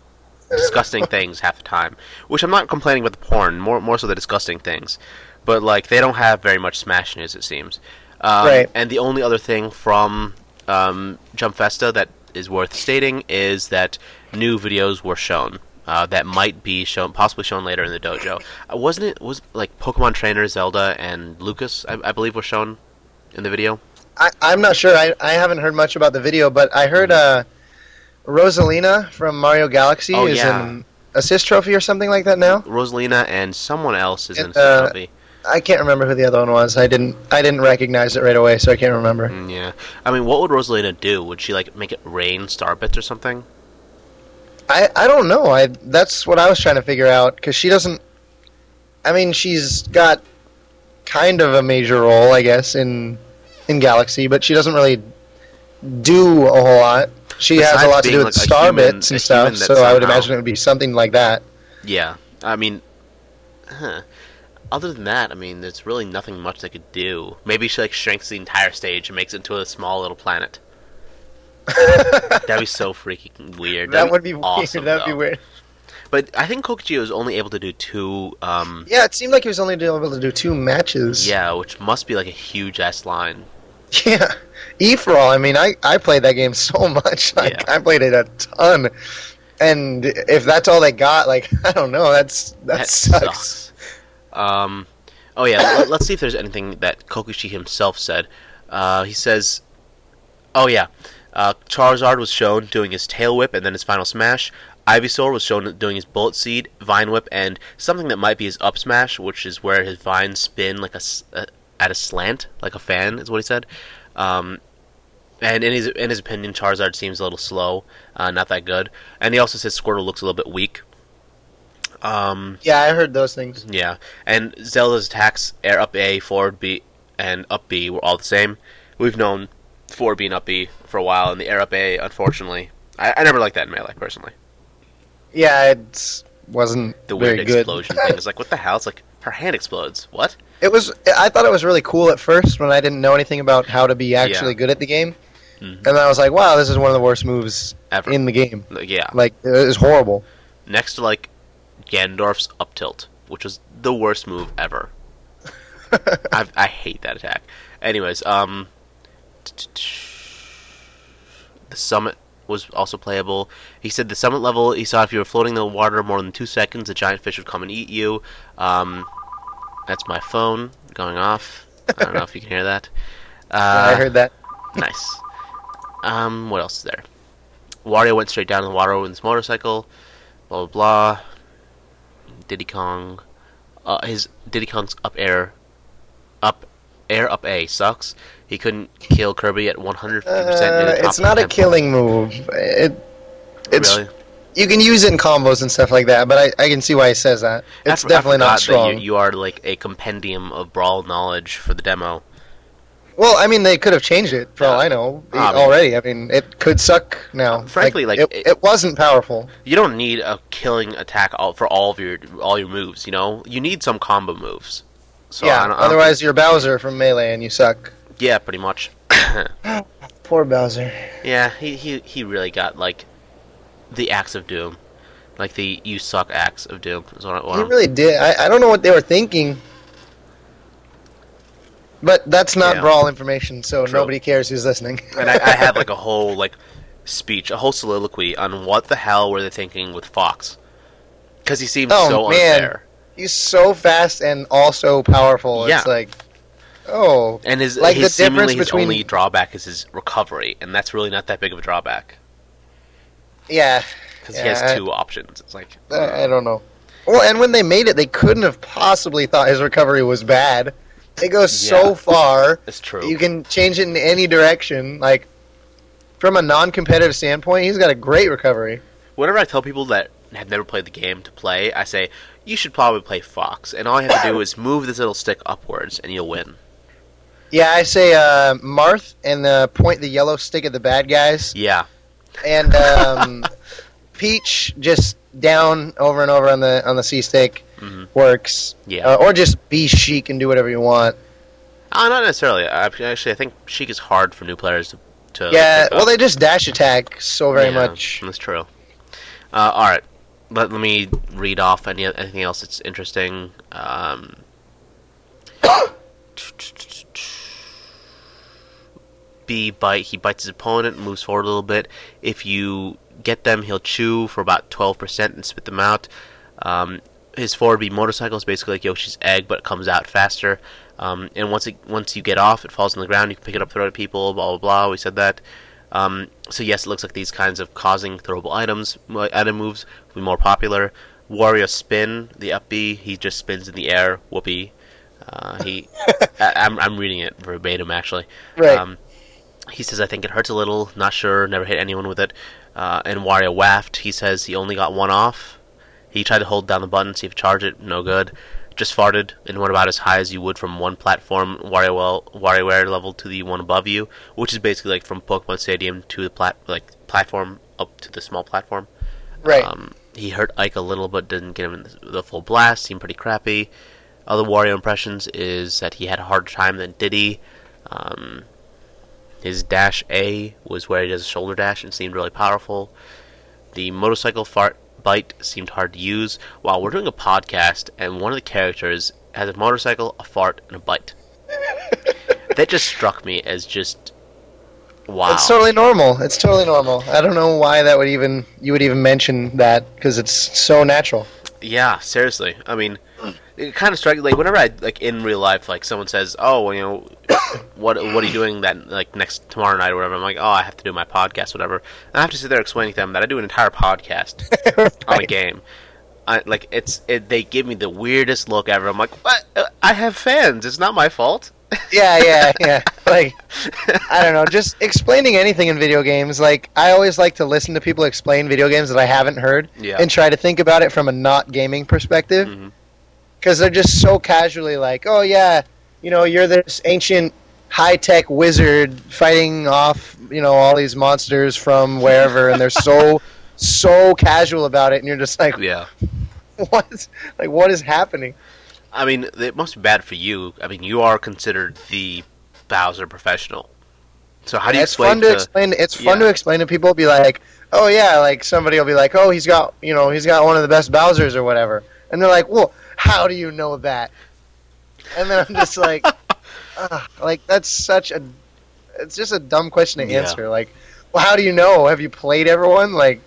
S1: disgusting things half the time. Which I'm not complaining about the porn, more more so the disgusting things. But like they don't have very much Smash news, it seems. Um,
S4: Right.
S1: And the only other thing from um, Jump Festa that is worth stating is that new videos were shown. Uh, that might be shown, possibly shown later in the dojo. Uh, wasn't it? Was like Pokemon Trainer, Zelda, and Lucas, I, I believe, were shown in the video.
S4: I, I'm not sure. I, I haven't heard much about the video, but I heard uh, Rosalina from Mario Galaxy
S1: Oh,
S4: is
S1: yeah.
S4: an assist trophy or something like that now.
S1: Rosalina and someone else is in
S4: And,
S1: the
S4: uh,
S1: trophy.
S4: I can't remember who the other one was. I didn't I didn't recognize it right away, so I can't remember.
S1: Mm, Yeah, I mean, what would Rosalina do? Would she like make it rain star bits or something?
S4: I, I don't know. I that's what I was trying to figure out because she doesn't. I mean, she's got kind of a major role, I guess, in in Galaxy, but she doesn't really do a whole lot. She has a lot to do with
S1: like,
S4: star
S1: human-
S4: bits and stuff,
S1: that
S4: so I would imagine it would be something like that.
S1: Yeah, I mean, huh. Other than that, I mean, there's really nothing much they could do. Maybe she like shrinks the entire stage and makes it into a small little planet. <laughs> That'd be so freaking weird.
S4: that
S1: That'd
S4: would be
S1: awesome,
S4: weird. That'd be weird.
S1: But I think Kokichi was only able to do two. Um,
S4: Yeah, it seemed like he was only able to do two matches.
S1: yeah, which must be like a huge ass line. <laughs>
S4: Yeah. E for all, I mean, I, I played that game so much. <laughs> Like,
S1: Yeah.
S4: I played it a ton. And if that's all they got, like, <laughs> I don't know, that's that, sucks.
S1: Um, oh yeah, let, us see if there's anything that Kokichi himself said. Uh, he says, "Oh yeah, uh, Charizard was shown doing his tail whip and then his final smash. Ivysaur was shown doing his bullet seed, vine whip, and something that might be his up smash, which is where his vines spin like a, at a slant, like a fan, is what he said. Um, and in his in his opinion, Charizard seems a little slow, uh, not that good. And he also says Squirtle looks a little bit weak. Um,
S4: Yeah, I heard those things.
S1: yeah, and Zelda's attacks, air up A, forward B, and up B were all the same. We've known forward B and up B for a while, and the air up A, unfortunately, I, I never liked that in Melee, personally.
S4: Yeah, it wasn't
S1: The weird
S4: good.
S1: explosion thing It's like, what the hell? It's like, her hand explodes. What?
S4: It was. I thought it was really cool at first when I didn't know anything about how to be actually
S1: Yeah.
S4: good at the game,
S1: Mhm.
S4: and then I was like, "Wow, this is one of the worst moves
S1: Ever.
S4: in the game."
S1: Yeah.
S4: Like, it was horrible.
S1: Next to, like, Ganondorf's up tilt, which was the worst move ever. <laughs> I I hate that attack. Anyways, um, the summit was also playable. He said the summit level he saw if you were floating in the water more than two seconds, a giant fish would come and eat you. Um, that's my phone going off. I don't know if you can hear that. <laughs> Uh,
S4: I heard that.
S1: Nice. Um, what else is there? Wario went straight down in the water with his motorcycle. Blah blah blah. Diddy Kong. Uh, his Diddy Kong's up air, up air up A sucks. He couldn't kill Kirby at 150 percent.
S4: Uh, it's not a killing move. It, it's
S1: Really?
S4: You can use it in combos and stuff like that, but I, I can see why he says that. It's
S1: I
S4: definitely not
S1: forgot that
S4: strong.
S1: You, you are like a compendium of brawl knowledge for the demo.
S4: Well, I mean, they could have changed it for all I know
S1: Ah,
S4: already. I mean, it could suck now.
S1: Frankly, like,
S4: it,
S1: it-
S4: it wasn't powerful.
S1: You don't need a killing attack all, for all of your all your moves. You know, you need some combo moves. So I
S4: yeah.
S1: don't, I don't
S4: Otherwise, you're Bowser from Melee and you suck.
S1: yeah, pretty much. <gasps>
S4: Poor Bowser.
S1: Yeah, he, he he really got like the axe of doom, like the you suck axe of doom. Is what I
S4: really did. I, I don't know what they were thinking. But that's not
S1: Yeah.
S4: brawl information, so
S1: True.
S4: nobody cares who's listening. <laughs>
S1: and I, I had like a <laughs> whole like speech, a whole soliloquy on what the hell were they thinking with Fox, because he seems
S4: Oh,
S1: so
S4: man.
S1: unfair.
S4: He's so fast and also powerful.
S1: Yeah.
S4: It's like, oh,
S1: And his
S4: Like,
S1: his
S4: the difference
S1: seemingly his
S4: between-
S1: only drawback is his recovery, and that's really not that big of a drawback
S4: yeah.
S1: because he
S4: Yeah,
S1: has
S4: I-
S1: two options. It's like
S4: I, I don't know. Well, and when they made it, they couldn't have possibly thought his recovery was bad. It goes
S1: Yeah.
S4: so far. <laughs>
S1: it's true.
S4: You can change it in any direction. Like, from a non-competitive standpoint, he's got a great recovery.
S1: Whenever I tell people that have never played the game to play, I say you should probably play Fox, and all you have to do <coughs> is move this little stick upwards, and you'll win.
S4: Yeah, I say uh, Marth and uh, point the yellow stick at the bad guys,
S1: Yeah,
S4: and um, <laughs> Peach just down over and over on the on the C stick
S1: Mhm.
S4: works.
S1: yeah.
S4: Uh, or just be Sheik and do whatever you want.
S1: Uh, not necessarily. Actually, I think Sheik is hard for new players to. to
S4: yeah, well, they just dash attack so very
S1: Yeah,
S4: much.
S1: That's true. Uh, all right, let, let me read off any anything else that's interesting. Um, <coughs> <coughs> B bite. He bites his opponent, moves forward a little bit. If you get them, he'll chew for about twelve percent and spit them out. Um, his forward B motorcycle is basically like Yoshi's egg, but it comes out faster. Um, and once it once you get off, it falls on the ground. You can pick it up, throw it at people. Blah blah blah. We said that. Um, so yes, it looks like these kinds of causing throwable items, item moves will be more popular. Wario spin, the up B, he just spins in the air. Whoopee. Uh, he, <laughs> I, I'm I'm reading it verbatim actually.
S4: Right.
S1: Um, he says, I think it hurts a little. Not sure. Never hit anyone with it. Uh, and Wario waft. He says he only got one off. He tried to hold down the button, see if charge it. No good. Just farted and went about as high as you would from one platform WarioWare WarioWare level to the one above you, which is basically like from Pokemon Stadium to the plat like platform up to the small platform.
S4: Right.
S1: Um, he hurt Ike a little, but didn't get him the, the full blast. Seemed pretty crappy. Other Wario impressions is that he had a harder time than Diddy. Um, his dash A was where he does a shoulder dash and seemed really powerful. The motorcycle fart bite seemed hard to use. While we're doing a podcast, and one of the characters has a motorcycle, a fart, and a bite. <laughs> that just struck me as just wow.
S4: It's totally normal. It's totally normal. I don't know why that would even you would even mention that because it's so natural.
S1: Yeah, seriously. I mean, it kind of strikes like whenever I like in real life, like someone says, "Oh, well, you know, what what are you doing that like next tomorrow night or whatever?" I'm like, "Oh, I have to do my podcast, whatever." And I have to sit there explaining to them that I do an entire podcast <laughs> on a game. I, like it's it, they give me the weirdest look ever. I'm like, "What? Uh, I have fans. It's not my fault."
S4: Yeah, yeah, <laughs> yeah. Like I don't know, just explaining anything in video games. Like I always like to listen to people explain video games that I haven't heard
S1: Yeah.
S4: and try to think about it from a not gaming perspective.
S1: Mhm.
S4: Because they're just so casually like, oh yeah, you know, you're this ancient high tech wizard fighting off, you know, all these monsters from wherever, and they're so <laughs> so casual about it, and you're just like,
S1: Yeah. <laughs>
S4: what? Like what is happening?
S1: I mean, it must be bad for you. I mean, you are considered the Bowser professional. So how do you
S4: it's
S1: explain
S4: fun to, explain. It's fun
S1: Yeah.
S4: to explain to people. Be like, oh yeah, like somebody will be like, oh he's got you know he's got one of the best Bowser's or whatever, and they're like, well, how do you know that? And then I'm just like, <laughs> ah, like that's such a, it's just a dumb question to
S1: Yeah.
S4: answer. Like, well, how do you know? Have you played everyone? Like,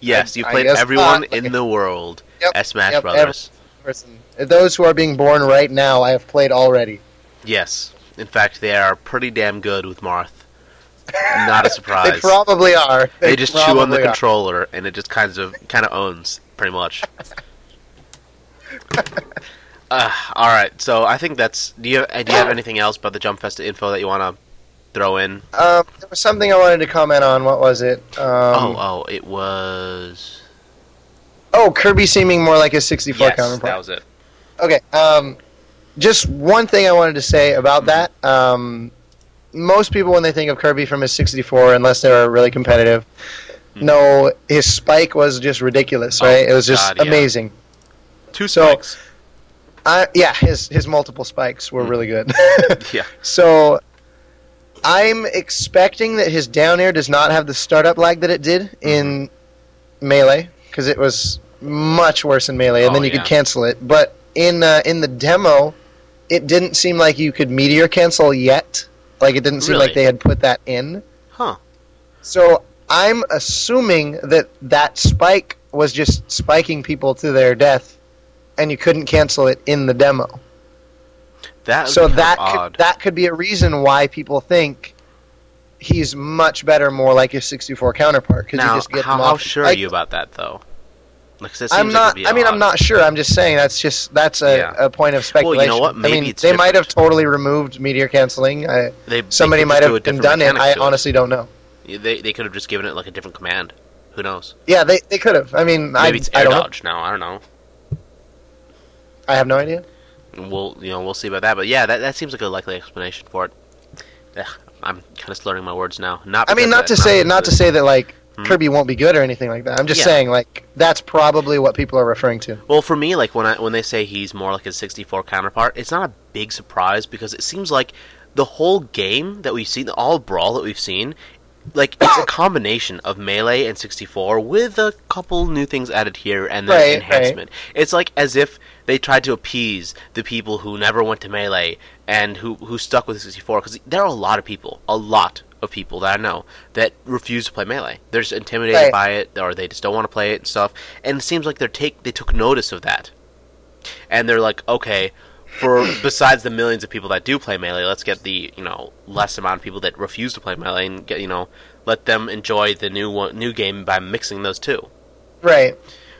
S1: Yes,
S4: I-
S1: you
S4: I
S1: played everyone
S4: not.
S1: in the world
S4: Yep,
S1: at Smash
S4: yep,
S1: Brothers.
S4: person, those who are being born right now, I have played already.
S1: Yes. In fact, they are pretty damn good with Marth. <laughs> Not a surprise.
S4: They probably are.
S1: They just chew on the
S4: probably are.
S1: controller, and it just kind of kind of owns pretty much. <laughs> <laughs> uh, all right, so I think that's. Do you uh, do you have anything else about the Jump Fest info that you want to throw in?
S4: Um, there was something I wanted to comment on. What was it? Um,
S1: oh, oh, it was.
S4: oh, Kirby seeming more like his 64
S1: Yes,
S4: counterpart.
S1: that was it.
S4: Okay. Um, just one thing I wanted to say about that. Um, most people, when they think of Kirby from his 64, unless they're really competitive, no, his spike was just ridiculous,
S1: Oh,
S4: right? it was just
S1: God, yeah. Two
S4: So-
S1: spikes.
S4: Yeah, his his multiple spikes were
S1: Mm.
S4: really good. <laughs> <laughs>
S1: yeah.
S4: so I'm expecting that his down air does not have the startup lag that it did in melee because it was much worse in melee, and
S1: Oh,
S4: then you
S1: yeah.
S4: could cancel it. But in uh, in the demo, it didn't seem like you could meteor cancel yet. Like it didn't seem
S1: Really?
S4: like they had put that in.
S1: Huh.
S4: So I'm assuming that that spike was just spiking people to their death, and you couldn't cancel it in the demo.
S1: That
S4: So that could, that could be a reason why people think he's much better, more like his 64 counterpart. Because you
S1: now,
S4: just get
S1: how, how sure are you about that though? Like,
S4: I'm
S1: like
S4: not.
S1: be
S4: I mean, I'm not sure. I'm just saying that's just that's a,
S1: Yeah.
S4: a point of speculation.
S1: Well, you know what?
S4: I mean, they might have totally removed meteor canceling. I,
S1: They, they
S4: somebody
S1: could
S4: might have done it. I honestly don't know.
S1: They they could have just given it like a different command. Who knows?
S4: Yeah, they, they could have. I mean,
S1: Maybe
S4: I,
S1: it's
S4: I
S1: air
S4: know.
S1: dodge now. I don't know.
S4: I have no idea.
S1: We'll you know we'll see about that. But yeah, that that seems like a likely explanation for it. Ugh, I'm kind of slurring my words now. Not.
S4: I mean, not to say not to say that like
S1: Hmm.
S4: Kirby won't be good or anything like that. I'm just
S1: Yeah.
S4: saying like that's probably what people are referring to.
S1: Well, for me, like when I when they say he's more like his 64 counterpart, it's not a big surprise because it seems like the whole game that we've seen, all brawl that we've seen, like it's a combination of melee and 64 with a couple new things added here and then
S4: Right, right.
S1: enhancement. It's like as if they tried to appease the people who never went to melee and who who stuck with 64 because there are a lot of people, a lot of people that I know that refuse to play melee. They're just intimidated
S4: Right.
S1: by it, or they just don't want to play it and stuff. And it seems like they're take they took notice of that, and they're like, okay, for besides the millions of people that do play melee, let's get the you know less amount of people that refuse to play melee and get you know let them enjoy the new one, new game by mixing those two.
S4: Right.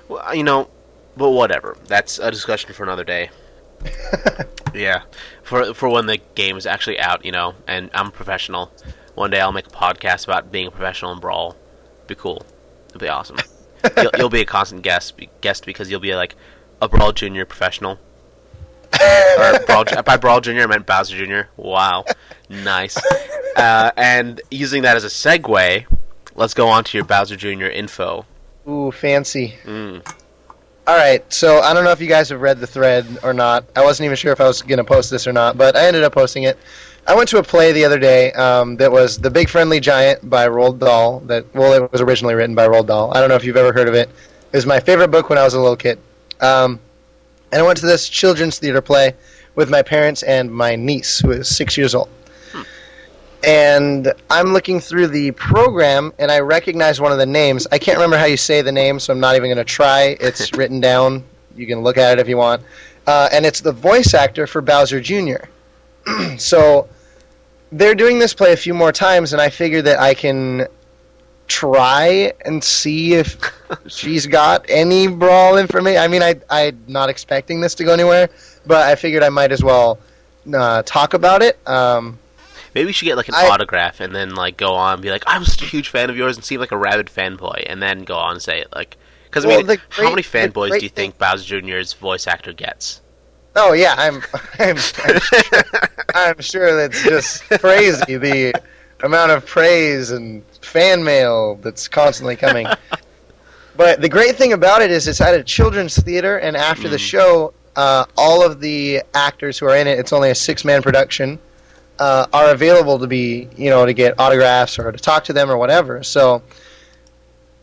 S1: Well, uh, you know, but whatever. That's a discussion for another day. <laughs> yeah, for for when the game is actually out, you know, and I'm a professional. One day I'll make a podcast about being a professional in Brawl. Be cool. It'll be awesome. <laughs> you'll, you'll be a constant guest guest because you'll be like a Brawl Junior professional. <laughs> or Brawl, by Brawl Junior, I meant Bowser Junior. Wow, nice. <laughs> Uh, and using that as a segue, let's go on to your Bowser Junior info.
S4: Ooh, fancy.
S1: Mm.
S4: All right, so I don't know if you guys have read the thread or not. I wasn't even sure if I was going to post this or not, but I ended up posting it. I went to a play the other day um, that was The Big Friendly Giant by Roald Dahl. That well, it was originally written by Roald Dahl. I don't know if you've ever heard of it. It was my favorite book when I was a little kid. Um, and I went to this children's theater play with my parents and my niece, who is six years old. And I'm looking through the program, and I recognize one of the names. I can't remember how you say the name, so I'm not even going to try. It's <laughs> written down. You can look at it if you want. Uh, and it's the voice actor for Bowser Jr. <clears throat> so they're doing this play a few more times, and I figure that I can try and see if <laughs> she's got any brawl information. I mean, I I'm not expecting this to go anywhere, but I figured I might as well uh, talk about it. Um,
S1: Maybe we should get like an
S4: I-
S1: autograph and then like go on and be like, I'm such a huge fan of yours and seem like a rabid fanboy, and then go on and say it like, because I
S4: Well,
S1: mean,
S4: the
S1: how many fanboys do you think Bowser Jr.'s voice actor gets?
S4: oh yeah, I'm <laughs> I'm, I'm, sure, <laughs> I'm sure that's just crazy the amount of praise and fan mail that's constantly coming. <laughs> But the great thing about it is it's at a children's theater, and after the show, uh, all of the actors who are in it, it's only a six man production, uh, are available to be, you know, to get autographs or to talk to them or whatever. So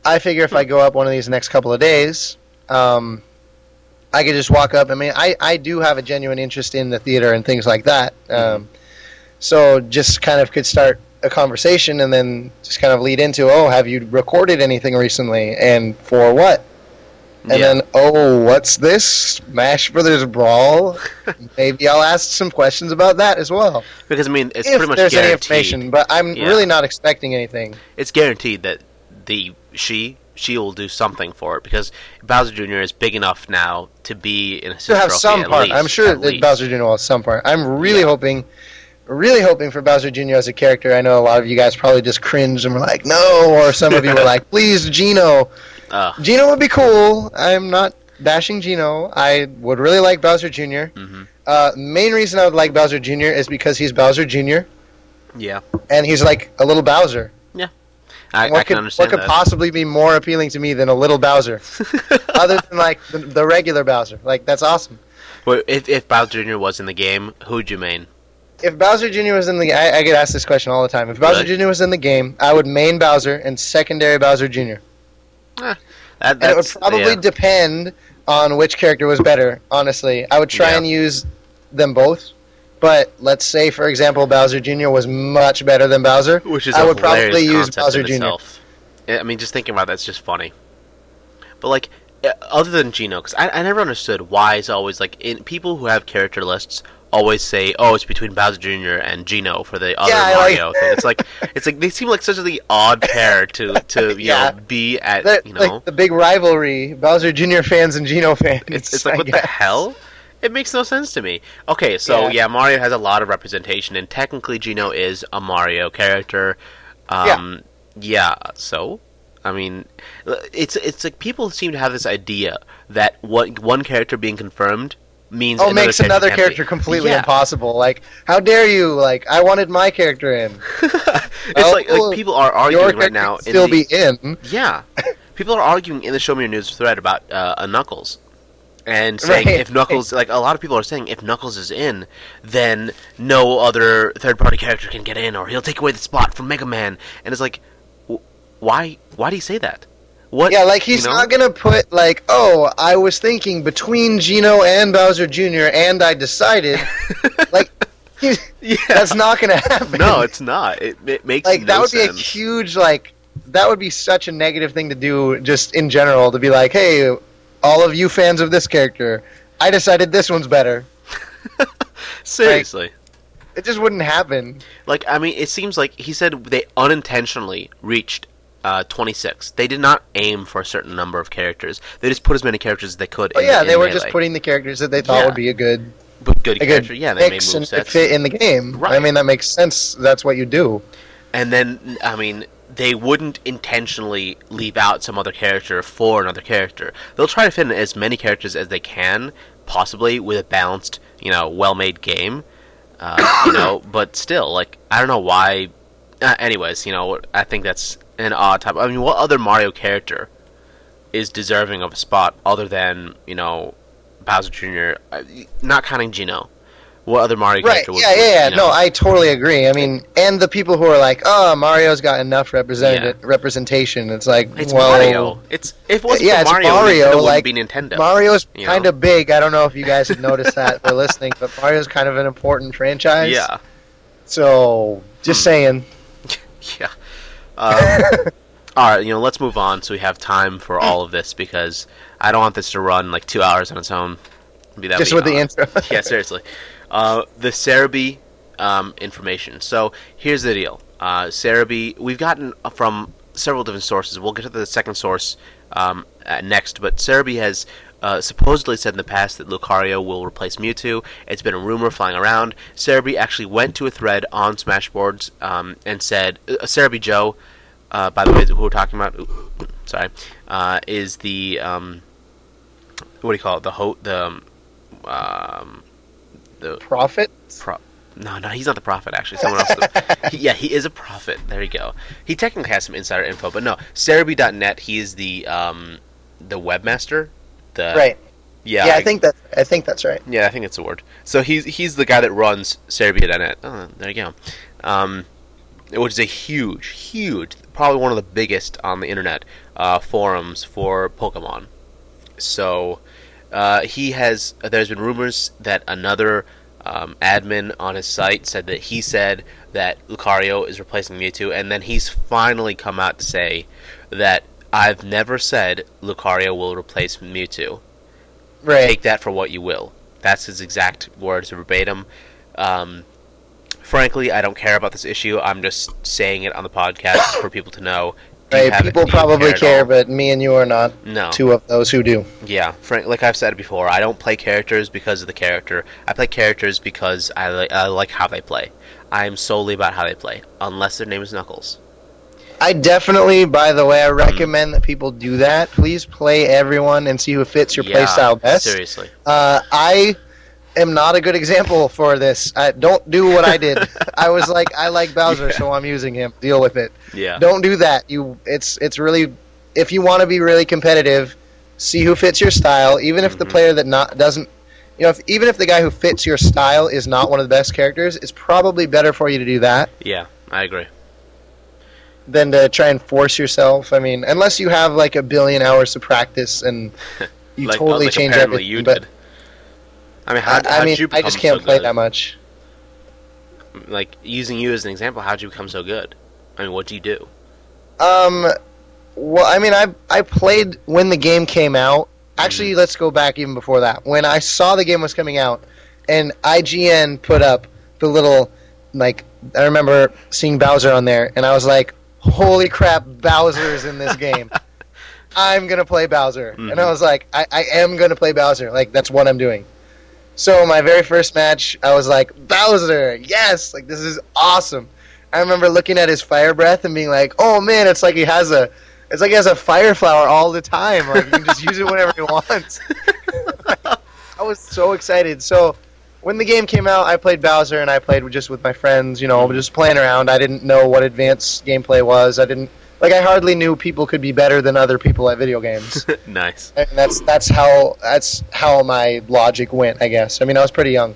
S4: I figure if I go up one of these next couple of days, um, I could just walk up. I mean, I, I do have a genuine interest in the theater and things like that. Um, so just kind of could start a conversation and then just kind of lead into, oh, have you recorded anything recently and for what? And
S1: Yeah.
S4: then, oh, what's this? Smash Brothers Brawl? <laughs> Maybe I'll ask some questions about that as well.
S1: Because I mean, it's
S4: if
S1: pretty much
S4: there's any information, but I'm
S1: Yeah.
S4: really not expecting anything.
S1: It's guaranteed that the she she will do something for it because Bowser Jr. is big enough now to be in a
S4: to have some part. I'm sure that Bowser Jr. will have some part. I'm really
S1: Yeah.
S4: hoping, really hoping for Bowser Jr. as a character. I know a lot of you guys probably just cringed and were like, no, or some of you were <laughs> like, please, Geno.
S1: Uh,
S4: Geno would be cool. I'm not bashing Geno. I would really like Bowser junior
S1: Mhm.
S4: Uh, main reason I would like Bowser Jr. is because he's Bowser Jr.
S1: yeah,
S4: and he's like a little Bowser.
S1: I,
S4: what
S1: I can
S4: could
S1: understand
S4: what could
S1: that.
S4: possibly be more appealing to me than a little Bowser, <laughs> other than like the, the regular Bowser? Like that's awesome.
S1: But if if Bowser Jr. was in the game, who'd you main?
S4: If Bowser Jr. was in the, I, I get asked this question all the time. If Bowser
S1: Really?
S4: Jr. was in the game, I would main Bowser and secondary Bowser Jr.
S1: That,
S4: And it would
S1: that's
S4: probably
S1: yeah.
S4: depend on which character was better. Honestly, I would try
S1: Yeah.
S4: and use them both. But let's say, for example, Bowser Jr. was much better than Bowser.
S1: Which is
S4: I
S1: a
S4: would probably
S1: hilarious
S4: use
S1: concept
S4: Bowser
S1: in
S4: Jr.
S1: Itself. Yeah, I mean, just thinking about that's just funny. But like, uh, other than Geno, because I, I never understood why it's always like in people who have character lists always say, "Oh, it's between Bowser Jr. and Geno for the other
S4: Yeah, I like-
S1: Mario thing." It's like <laughs> it's like they seem like such a odd pair to to you <laughs>
S4: Yeah.
S1: know be at you know.
S4: like the big rivalry: Bowser Jr. fans and Geno fans.
S1: It's, it's like
S4: I
S1: what the hell? It makes no sense to me. Okay, so
S4: Yeah.
S1: yeah. Mario has a lot of representation, and technically Geno is a Mario character. Um, yeah. So, I mean, it's it's like people seem to have this idea that what one character being confirmed means
S4: Oh,
S1: another
S4: makes another character completely
S1: Yeah.
S4: impossible. Like, how dare you? Like, I wanted my character in. <laughs>
S1: It's
S4: Oh,
S1: like, like people are arguing right now.
S4: still
S1: the,
S4: be in.
S1: Yeah, <laughs> people are arguing in the Show Me Your News thread about uh, a Knuckles, and saying
S4: Right.
S1: if Knuckles, <laughs> like a lot of people are saying, if Knuckles is in, then no other third-party character can get in, or he'll take away the spot from Mega Man. And it's like, w- why? Why do you say that? What?
S4: Yeah, like he's
S1: you know?
S4: not gonna put like, oh, I was thinking between Geno and Bowser Jr. and I decided. <laughs> like, <laughs>
S1: Yeah.
S4: that's not gonna happen.
S1: no, it's not. It, it makes
S4: like
S1: no
S4: that would be a huge like that would be such a negative thing to do just in general to be like, hey, all of you fans of this character, I decided this one's better. <laughs>
S1: Seriously.
S4: It just wouldn't happen.
S1: Like, I mean, it seems like he said they unintentionally reached uh, 26. They did not aim for a certain number of characters. They just put as many characters as they could.
S4: But
S1: in,
S4: yeah,
S1: in
S4: they were
S1: Melee.
S4: just putting the characters that they thought
S1: Yeah.
S4: would be a good,
S1: But good
S4: a
S1: character.
S4: good
S1: Yeah, they made
S4: mix and fit in the game. I mean, that makes sense. That's what you do.
S1: And then, I mean, they wouldn't intentionally leave out some other character for another character. They'll try to fit in as many characters as they can, possibly with a balanced, you know, well-made game. Uh, you know, <coughs> but still, like, I don't know why. Uh, anyways, you know, I think that's an odd type. I mean, what other Mario character is deserving of a spot other than you know Bowser Jr. Not counting Geno. What other Mario
S4: Right?
S1: character? would-
S4: Yeah, yeah, yeah.
S1: you know-
S4: No, I totally agree. I mean, and the people who are like, "Oh, Mario's got enough represented representation." It's like,
S1: It's
S4: well,
S1: Mario. It's if it wasn't
S4: Yeah,
S1: for
S4: it's
S1: Mario,
S4: Mario,
S1: Nintendo
S4: like,
S1: be Nintendo.
S4: Mario's kind of big. I don't know if you guys have noticed that or listening, but Mario's kind of an important franchise.
S1: yeah,
S4: So, just hmm. saying. <laughs>
S1: yeah. Um, <laughs> all right, you know, let's move on so we have time for all of this because I don't want this to run like two hours on its own. Be that
S4: Just with the intro.
S1: yeah, seriously. Uh, the Serebii um, information. So here's the deal. Uh, Serebii, we've gotten from several different sources. We'll get to the second source um, uh, next, but Serebii has uh, supposedly said in the past that Lucario will replace Mewtwo. It's been a rumor flying around. Serebii actually went to a thread on Smashboards um, and said, uh, Serebii Joe, uh, by the way, who we're talking about, ooh, sorry, uh, is the um, what do you call it? The ho- the um, um, the
S4: Profit.
S1: pro- no, no, he's not the prophet. Actually, someone else. <laughs> He, yeah, he is a prophet. There you go. He technically has some insider info, but no, Serebii.net. He is the um, the webmaster.
S4: Right.
S1: Yeah,
S4: Yeah, I think that. I think that's right.
S1: yeah, I think it's a word. So he's he's the guy that runs Serebii.net. Oh, there you go. Um, which is a huge, huge, probably one of the biggest on the internet uh, forums for Pokemon. So uh, he has. There's been rumors that another um, admin on his site said that he said that Lucario is replacing Mewtwo, and then he's finally come out to say that I've never said Lucario will replace Mewtwo
S4: Right.
S1: take that for what you will. That's his exact words verbatim. Um, frankly, I don't care about this issue. I'm just saying it on the podcast for <coughs> people to know.
S4: Right. People probably
S1: at
S4: care, but me and you are not
S1: no.
S4: two of those who do.
S1: Yeah, frank, like I've said before, I don't play characters because of the character. I play characters because I, li- I like how they play. I'm solely about how they play, unless their name is Knuckles.
S4: I definitely, by the
S1: Hmm.
S4: way, I recommend that people do that. Please play everyone and see who fits your
S1: yeah,
S4: playstyle best.
S1: Seriously.
S4: Uh, I am not a good example for this. I, don't do what I did. I was like, I like <laughs> Bowser,
S1: Yeah.
S4: so I'm using him. Deal with it.
S1: Yeah.
S4: Don't do that. You, it's it's really, if you want to be really competitive, see who fits your style. Even if the
S1: Mhm.
S4: player that not doesn't, you know, if, even if the guy who fits your style is not one of the best characters, it's probably better for you to do that
S1: Yeah, I agree.
S4: Than to try and force yourself. I mean, unless you have like a billion hours of practice and <laughs> you
S1: like,
S4: totally
S1: like
S4: change everything.
S1: you
S4: but
S1: did. I mean, how,
S4: I, I mean,
S1: you
S4: I just can't
S1: so
S4: play
S1: good?
S4: that much.
S1: Like using you as an example, how'd you become so good? I mean, what do you do?
S4: Um, well, I mean, I I played when the game came out. Actually, let's go back even before that. When I saw the game was coming out, and IGN put up the little like I remember seeing Bowser on there, and I was like, "Holy crap, Bowser's in this game! <laughs> I'm gonna play Bowser." And I
S1: Mhm.
S4: was like, I, "I am gonna play Bowser. Like that's what I'm doing." So my very first match, I was like, "Bowser, yes! Like this is awesome." I remember looking at his fire breath and being like, "Oh man, it's like he has a, it's like he has a fire flower all the time. Like you can just use it whenever he wants." <laughs> I was so excited. So when the game came out, I played Bowser and I played just with my friends. You know, just playing around. I didn't know what advanced gameplay was. I didn't like. I hardly knew people could be better than other people at video games. <laughs>
S1: nice.
S4: and that's that's how that's how my logic went. I guess. I mean, I was pretty young.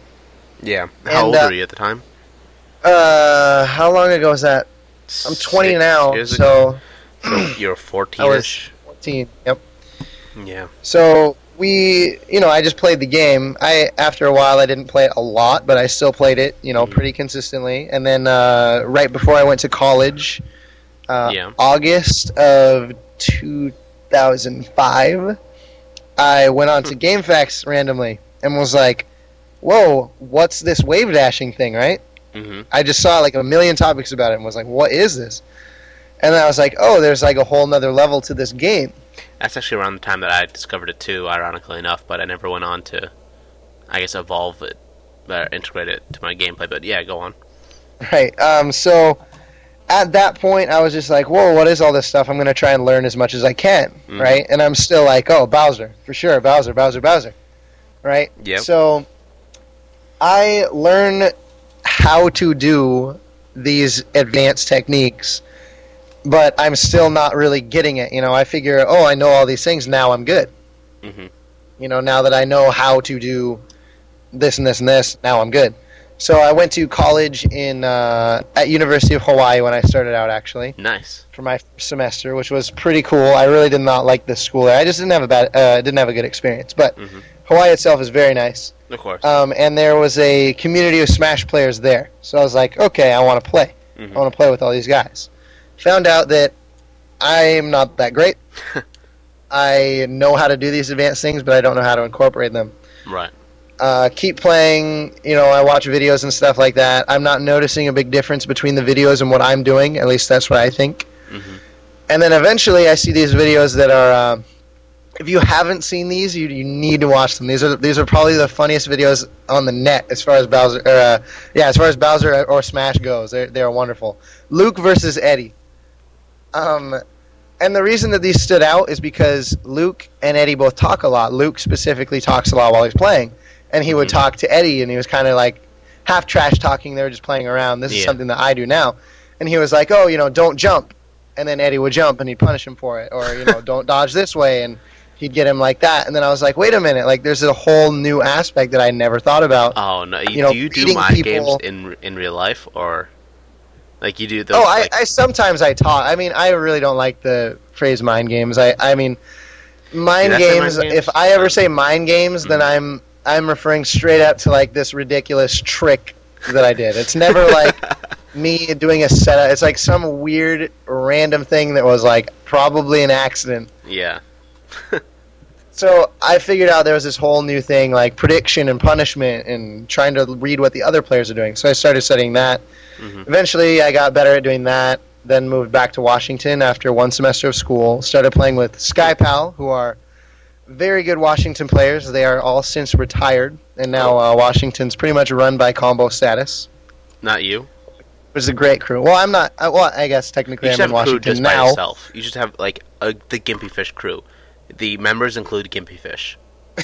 S1: Yeah. How
S4: And,
S1: old
S4: uh,
S1: were you at the time?
S4: Uh, how long ago was that? I'm 20
S1: Six
S4: now,
S1: ago?
S4: so <clears throat>
S1: You're 14
S4: I was
S1: ish.
S4: 14. Yep.
S1: Yeah.
S4: So we, you know, I just played the game. I after a while I didn't play it a lot, but I still played it, you know, pretty consistently. And then uh, right before I went to college, uh,
S1: Yeah.
S4: August of 2005, I went on to GameFAQs randomly and was like, whoa, what's this wave dashing thing, right?
S1: hmm
S4: I just saw like a million topics about it and was like, what is this? And then I was like, oh, there's like a whole nother level to this game.
S1: That's actually around the time that I discovered it too, ironically enough. But I never went on to, I guess, evolve it, or integrate it to my gameplay. But yeah, go on.
S4: Right. Um, so at that point, I was just like, whoa, what is all this stuff? I'm going to try and learn as much as I can,
S1: Mhm.
S4: right? And I'm still like, oh, Bowser, for sure, Bowser, Bowser, Bowser, right?
S1: Yeah.
S4: So I learn how to do these advanced techniques, but I'm still not really getting it. You know, I figure, oh, I know all these things, now I'm good.
S1: hmm
S4: You know, now that I know how to do this and this and this, now I'm good. So I went to college in uh, at University of Hawaii when I started out, actually,
S1: Nice.
S4: for my semester, which was pretty cool. I really did not like the school there. I just didn't have a bad, uh, didn't have a good experience. But
S1: Mhm.
S4: Hawaii itself is very nice,
S1: Of course.
S4: um, and there was a community of Smash players there. So I was like, okay, I want to play.
S1: Mhm.
S4: I want to play with all these guys. Found out that I'm not that great. <laughs> I know how to do these advanced things, but I don't know how to incorporate them
S1: Right.
S4: uh, keep playing. You know, I watch videos and stuff like that. I'm not noticing a big difference between the videos and what I'm doing. At least that's what I think.
S1: hmm
S4: And then eventually, I see these videos that are. Uh, if you haven't seen these, you, you need to watch them. These are these are probably the funniest videos on the net as far as Bowser. Or, uh, yeah, as far as Bowser or Smash goes, they're they are wonderful. Luke versus Eddie. Um, and the reason that these stood out is because Luke and Eddie both talk a lot. Luke specifically talks a lot while he's playing, and he would
S1: Mhm.
S4: talk to Eddie, and he was kind of like half trash talking. They were just playing around. This is something that I do now, and he was like, "Oh, you know, don't jump," and then Eddie would jump, and he'd punish him for it, or you know, <laughs> don't dodge this way, and he'd get him like that. And then I was like, "Wait a minute! Like, there's a whole new aspect that I never thought about."
S1: Oh no! You,
S4: You know,
S1: do you do mind
S4: people-
S1: games in in real life or like you do those?
S4: Oh, I,
S1: like,
S4: I sometimes I talk. I mean, I really don't like the phrase mind games. I, I mean, mind games.
S1: mind games?
S4: If I ever say mind games, then
S1: Mhm.
S4: I'm I'm referring straight up to like this ridiculous trick that I did. It's never like <laughs> me doing a setup. It's like some weird random thing that was like probably an accident.
S1: yeah. <laughs>
S4: So I figured out there was this whole new thing like prediction and punishment and trying to read what the other players are doing. So I started studying that.
S1: hmm
S4: Eventually, I got better at doing that. Then moved back to Washington after one semester of school. Started playing with SkyPal, who are very good Washington players. They are all since retired, and now uh, Washington's pretty much run by Combo Status,
S1: Not you.
S4: which is a great crew. Well, I'm not. Uh, well, I guess technically
S1: You
S4: I'm in
S1: have a crew
S4: Washington
S1: just
S4: now.
S1: yourself. You should have like a, the Gimpy Fish crew. The members include Gimpy Fish. <laughs>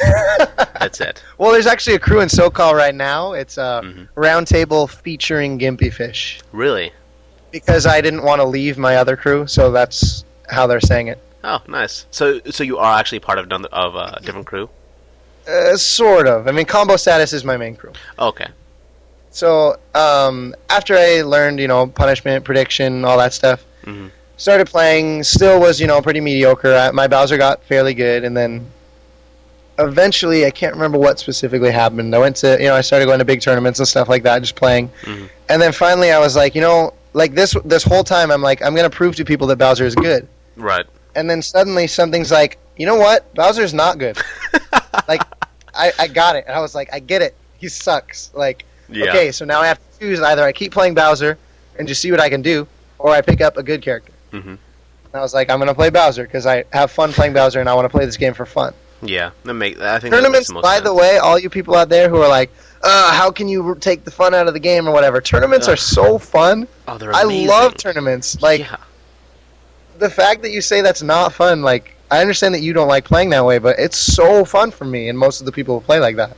S1: That's it.
S4: Well, there's actually a crew in SoCal right now. It's a
S1: Mhm.
S4: roundtable featuring Gimpy Fish
S1: Really?
S4: because I didn't want to leave my other crew, so that's how they're saying it.
S1: Oh, nice. So, so you are actually part of another of a different crew?
S4: Uh, sort of. I mean, Combo Status is my main crew.
S1: Okay.
S4: So um, after I learned, you know, punishment, prediction, all that stuff,
S1: hmm
S4: started playing. Still was, you know, pretty mediocre. I, my Bowser got fairly good, and then eventually, I can't remember what specifically happened. I went to, you know, I started going to big tournaments and stuff like that, just playing.
S1: Mhm.
S4: And then finally, I was like, you know, like this this whole time, I'm like, I'm gonna prove to people that Bowser is good.
S1: Right.
S4: And then suddenly, something's like, you know what, Bowser's not good. <laughs> like, I, I got it, and I was like, I get it. He sucks. Like.
S1: Yeah.
S4: Okay, so now I have to choose either I keep playing Bowser and just see what I can do, or I pick up a good character.
S1: Hmm
S4: And I was like, I'm gonna play Bowser because I have fun playing Bowser and I want to play this game for fun.
S1: Yeah. That make. I think
S4: Tournaments,
S1: That makes the most
S4: by
S1: sense.
S4: the way, all you people out there who are like, uh, how can you take the fun out of the game or whatever? Tournaments
S1: Ugh.
S4: are so fun.
S1: Oh, they're
S4: I love tournaments. Like
S1: yeah.
S4: the fact that you say that's not fun. Like I understand that you don't like playing that way, but it's so fun for me and most of the people who play like that.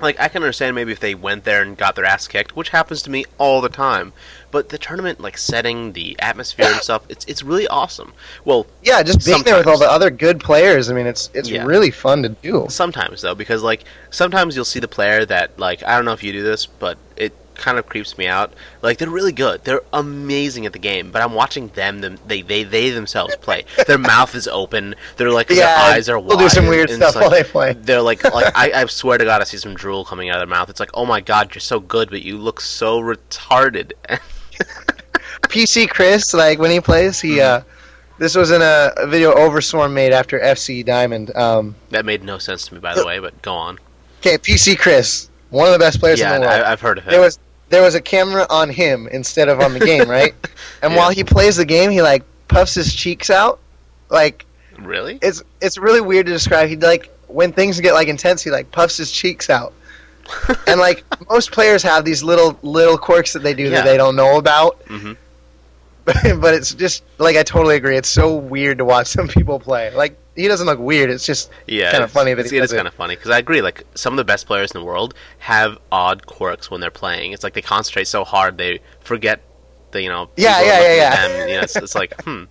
S1: Like I can understand maybe if they went there and got their ass kicked, which happens to me all the time. But the tournament like setting, the atmosphere and <laughs> stuff, it's it's really awesome. Well,
S4: Yeah, just being there with all the other good players. I mean, it's it's
S1: Yeah.
S4: really fun to do.
S1: sometimes though, because like sometimes you'll see the player that like I don't know if you do this, but it kind of creeps me out. Like they're really good, they're amazing at the game, but I'm watching them, them they they they themselves play. Their <laughs> mouth is open, they're like their eyes are
S4: they'll
S1: wide.
S4: do some weird stuff while they play.
S1: They're like <laughs> like I, I swear to God, I see some drool coming out of their mouth. It's like, oh my God, you're so good, but you look so retarded. <laughs>
S4: PC Chris, like when he plays, he uh, this was in a, a video Overstorm made after FC Diamond. Um,
S1: that made no sense to me, by the way. But go on.
S4: okay, PC Chris, one of the best players
S1: yeah,
S4: in the world.
S1: I, I've heard of him.
S4: there was there was a camera on him instead of on the game, right? <laughs> And
S1: Yeah.
S4: while he plays the game, he like puffs his cheeks out. Like
S1: really?
S4: it's it's really weird to describe. He like when things get like intense, he like puffs his cheeks out. <laughs> and like most players have these little little quirks that they do
S1: Yeah.
S4: that they don't know about.
S1: Mhm. <laughs>
S4: but it's just like I totally agree. It's so weird to watch <laughs> some people play. Like he doesn't look weird. It's just
S1: Yeah,
S4: kind of funny that he
S1: it is kind of funny because I agree. Like some of the best players in the world have odd quirks when they're playing. It's like they concentrate so hard they forget the you know.
S4: Yeah, yeah, yeah, yeah.
S1: them. You know, it's, it's like hmm.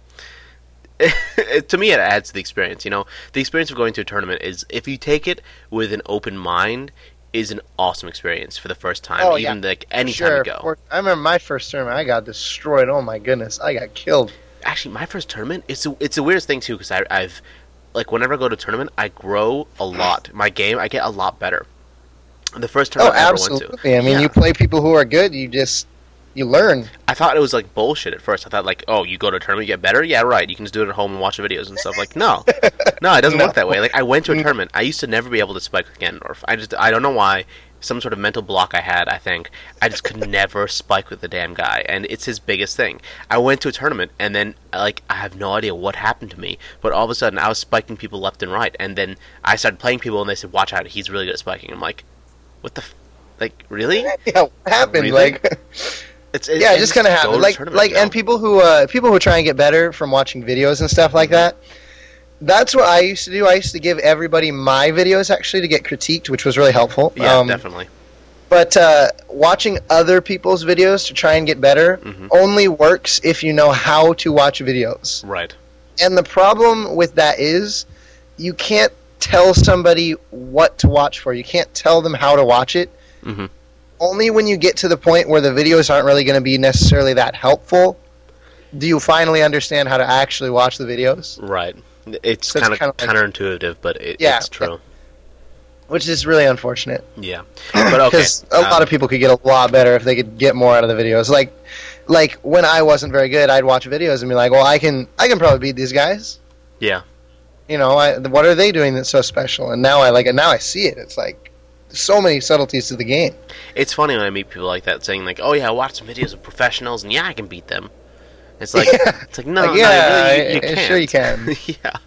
S1: <laughs> To me, it adds to the experience. You know, the experience of going to a tournament is if you take it with an open mind, is an awesome experience for the first time.
S4: Oh,
S1: even
S4: yeah.
S1: like any
S4: sure.
S1: time you go.
S4: for- I remember my first tournament. I got destroyed. Oh my goodness, I got killed.
S1: actually my first tournament it's a, it's the weirdest thing too because I've like whenever I go to a tournament I grow a lot my game I get a lot better the first
S4: Oh,
S1: tournament I ever went to.
S4: I mean,
S1: Yeah.
S4: you play people who are good. You just you learn.
S1: I thought it was like bullshit at first. I thought like oh you go to a tournament you get better? Yeah right. You can just do it at home and watch the videos and stuff. Like no. <laughs> No it doesn't
S4: No.
S1: work that way. Like I went to a mm. tournament. I used to never be able to spike with Ganondorf I just I don't know why. Some sort of mental block I had I think. I just could never <laughs> spike with the damn guy and it's his biggest thing. I went to a tournament and then like I have no idea what happened to me but all of a sudden I was spiking people left and right and then I started playing people and they said watch out he's really good at spiking. I'm like what the f- like really? <laughs>
S4: Yeah, what happened?
S1: Really?
S4: Like,
S1: it's it,
S4: yeah, it just kind of
S1: go to
S4: happened.
S1: the
S4: Like, like, and people who uh, people who try and get better from watching videos and stuff like that. That's what I used to do. I used to give everybody my videos actually to get critiqued, which was really helpful.
S1: yeah
S4: Um,
S1: definitely
S4: But uh, watching other people's videos to try and get better
S1: Mhm.
S4: only works if you know how to watch videos.
S1: right
S4: And the problem with that is you can't tell somebody what to watch for. You can't tell them how to watch it.
S1: Mhm.
S4: Only when you get to the point where the videos aren't really going to be necessarily that helpful do you finally understand how to actually watch the videos,
S1: Right. It's
S4: So
S1: kind of
S4: like-
S1: counterintuitive, but it,
S4: Yeah,
S1: it's true.
S4: which is really unfortunate.
S1: Yeah. But okay. <clears throat>
S4: Because a lot
S1: um,
S4: of people could get a lot better if they could get more out of the videos. Like, like when I wasn't very good, I'd watch videos and be like, "Well, I can, I can probably beat these guys."
S1: Yeah.
S4: You know, I, what are they doing that's so special? And now I like it. Now I see it. It's like so many subtleties to the game.
S1: It's funny when I meet people like that saying like, "Oh yeah, I watched some videos of professionals, and yeah, I can beat them." It's like <laughs>
S4: Yeah.
S1: it's like no,
S4: Like,
S1: no,
S4: yeah,
S1: really, you, you
S4: I-
S1: can't.
S4: sure you can. <laughs>
S1: yeah.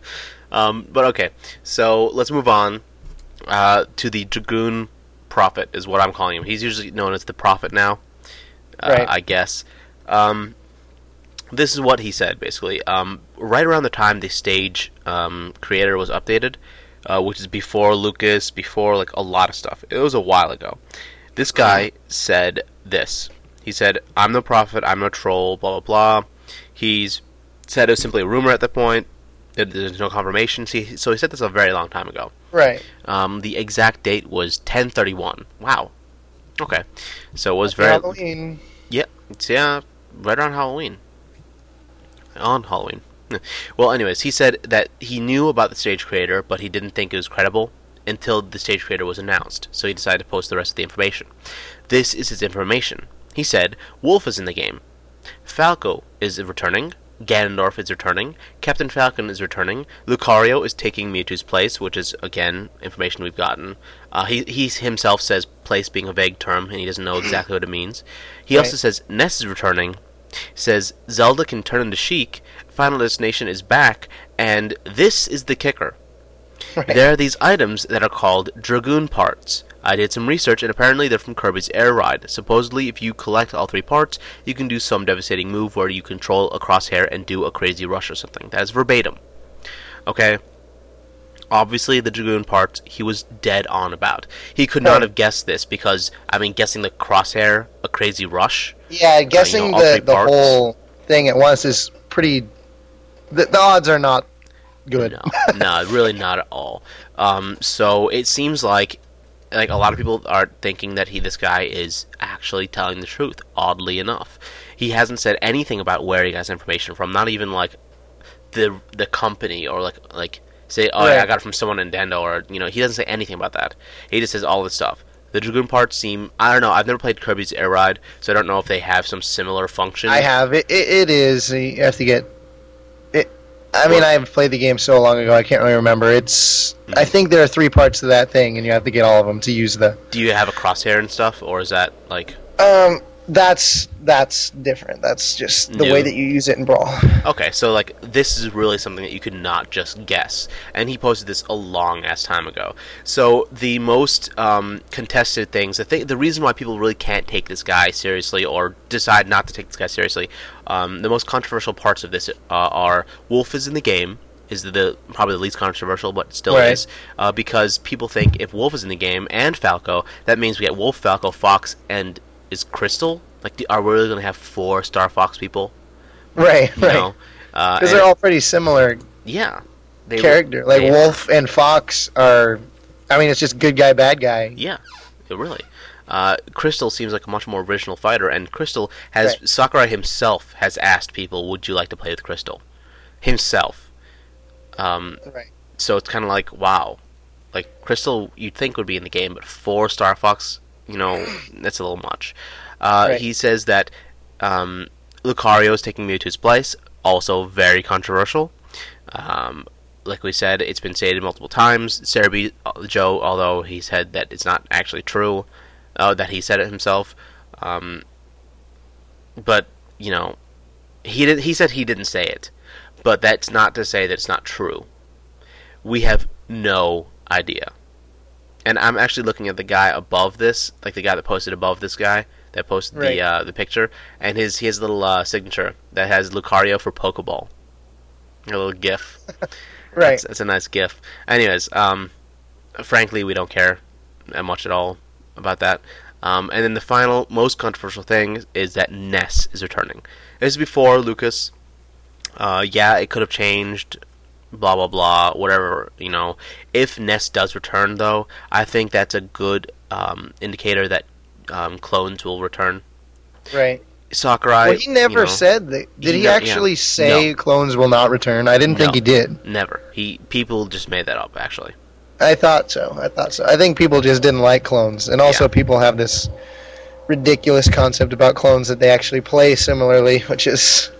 S1: Um, but okay, so let's move on uh, to the Dragoon Prophet, is what I'm calling him. He's usually known as the Prophet now, uh,
S4: Right.
S1: I guess. Um, this is what he said basically. Um, right around the time the stage um, creator was updated, uh, which is before Lucas, before like a lot of stuff. It was a while ago. This guy said this. He said, "I'm no prophet. I'm no troll." Blah blah blah. He's said it was simply a rumor at that point. There's no confirmation. See, so he said this a very long time ago.
S4: Right.
S1: Um, the exact date was 1031. Wow. Okay. So it was very
S4: Halloween.
S1: yeah, it's yeah, right around Halloween. On Halloween. <laughs> Well, anyways, he said that he knew about the stage creator, but he didn't think it was credible until the stage creator was announced. So he decided to post the rest of the information. This is his information. He said, Wolf is in the game. Falco is returning. Ganondorf is returning. Captain Falcon is returning. Lucario is taking Mewtwo's place, which is again information we've gotten. Uh, he he himself says place being a vague term, and he doesn't know exactly what it means. He also says Ness is returning. Says Zelda can turn into Sheik. Final Destination is back, and this is the kicker.
S4: Right.
S1: There are these items that are called Dragoon parts. I did some research, and apparently they're from Kirby's Air Ride. Supposedly, if you collect all three parts, you can do some devastating move where you control a crosshair and do a crazy rush or something. That is verbatim. Okay? Obviously, the Dragoon parts, he was dead on about. He could not have guessed this because, I mean, guessing the crosshair, a crazy rush.
S4: Yeah, guessing
S1: all three
S4: the the
S1: parts.
S4: whole thing at once is pretty. The, the odds are not good.
S1: No, no, really not at all. Um, so it seems like like a lot of people are thinking that he this guy is actually telling the truth. Oddly enough, he hasn't said anything about where he got his information from. Not even like the the company or like like say oh yeah, I got it from someone in Dendo or you know he doesn't say anything about that. He just says all this stuff. The Dragoon parts seem I don't know. I've never played Kirby's Air Ride, so I don't know if they have some similar function.
S4: I have it, it. It is you have to get. I mean, I've played the game so long ago, I can't really remember. It's. I think there are three parts to that thing, and you have to get all of them to use the.
S1: Do you have a crosshair and stuff, or is that like
S4: Um, that's that's different. That's just the
S1: New.
S4: way that you use it in Brawl. <laughs>
S1: Okay, so like this is really something that you could not just guess, and he posted this a long ass time ago. So the most um, contested things, the th- the reason why people really can't take this guy seriously or decide not to take this guy seriously, um, the most controversial parts of this uh, are Wolf is in the game. Is the probably the least controversial, but still
S4: Right.
S1: is uh, because people think if Wolf is in the game and Falco, that means we get Wolf, Falco, Fox, and is Krystal. Like, are we really going to have four Star Fox people?
S4: Right,
S1: You
S4: right.
S1: uh,
S4: Because they're all pretty similar
S1: yeah.
S4: Character. Like
S1: they-
S4: Wolf and Fox are. I mean, it's just good guy, bad guy.
S1: Yeah, really. Uh, Krystal seems like a much more original fighter, and Krystal has
S4: Right.
S1: Sakurai himself has asked people, "Would you like to play with Krystal?" Himself. Um,
S4: Right.
S1: so it's kind of like, wow, like Krystal, you'd think would be in the game, but four Star Fox, you know, that's a little much. Uh,
S4: Right.
S1: He says that um, Lucario is taking Mewtwo's place, also very controversial. Um, like we said, it's been stated multiple times. Serebii uh, Joe, although he said that it's not actually true, uh, that he said it himself. Um, but you know, he did, he said he didn't say it, but that's not to say that it's not true. We have no idea. And I'm actually looking at the guy above this, like the guy that posted above this guy that posted
S4: Right.
S1: the uh, the picture, and his his little uh, signature that has Lucario for Pokeball. A little GIF. <laughs>
S4: Right.
S1: It's, it's a nice GIF. Anyways, um, frankly, we don't care that much at all about that. Um, and then the final, most controversial thing is that Ness is returning. This is before Lucas. Uh, yeah, it could have changed. Blah blah blah. Whatever you know. If Ness does return, though, I think that's a good um, indicator that um, clones will return.
S4: Right.
S1: Sakurai.
S4: well, he never
S1: you know,
S4: said that. Did
S1: he
S4: he,
S1: ne- yeah.
S4: actually say
S1: No.
S4: clones will not return? I didn't think he did.
S1: Never. He people just made that up. Actually.
S4: I thought so. I thought so. I think people just didn't like clones, and also
S1: Yeah.
S4: people have this ridiculous concept about clones that they actually play similarly, which is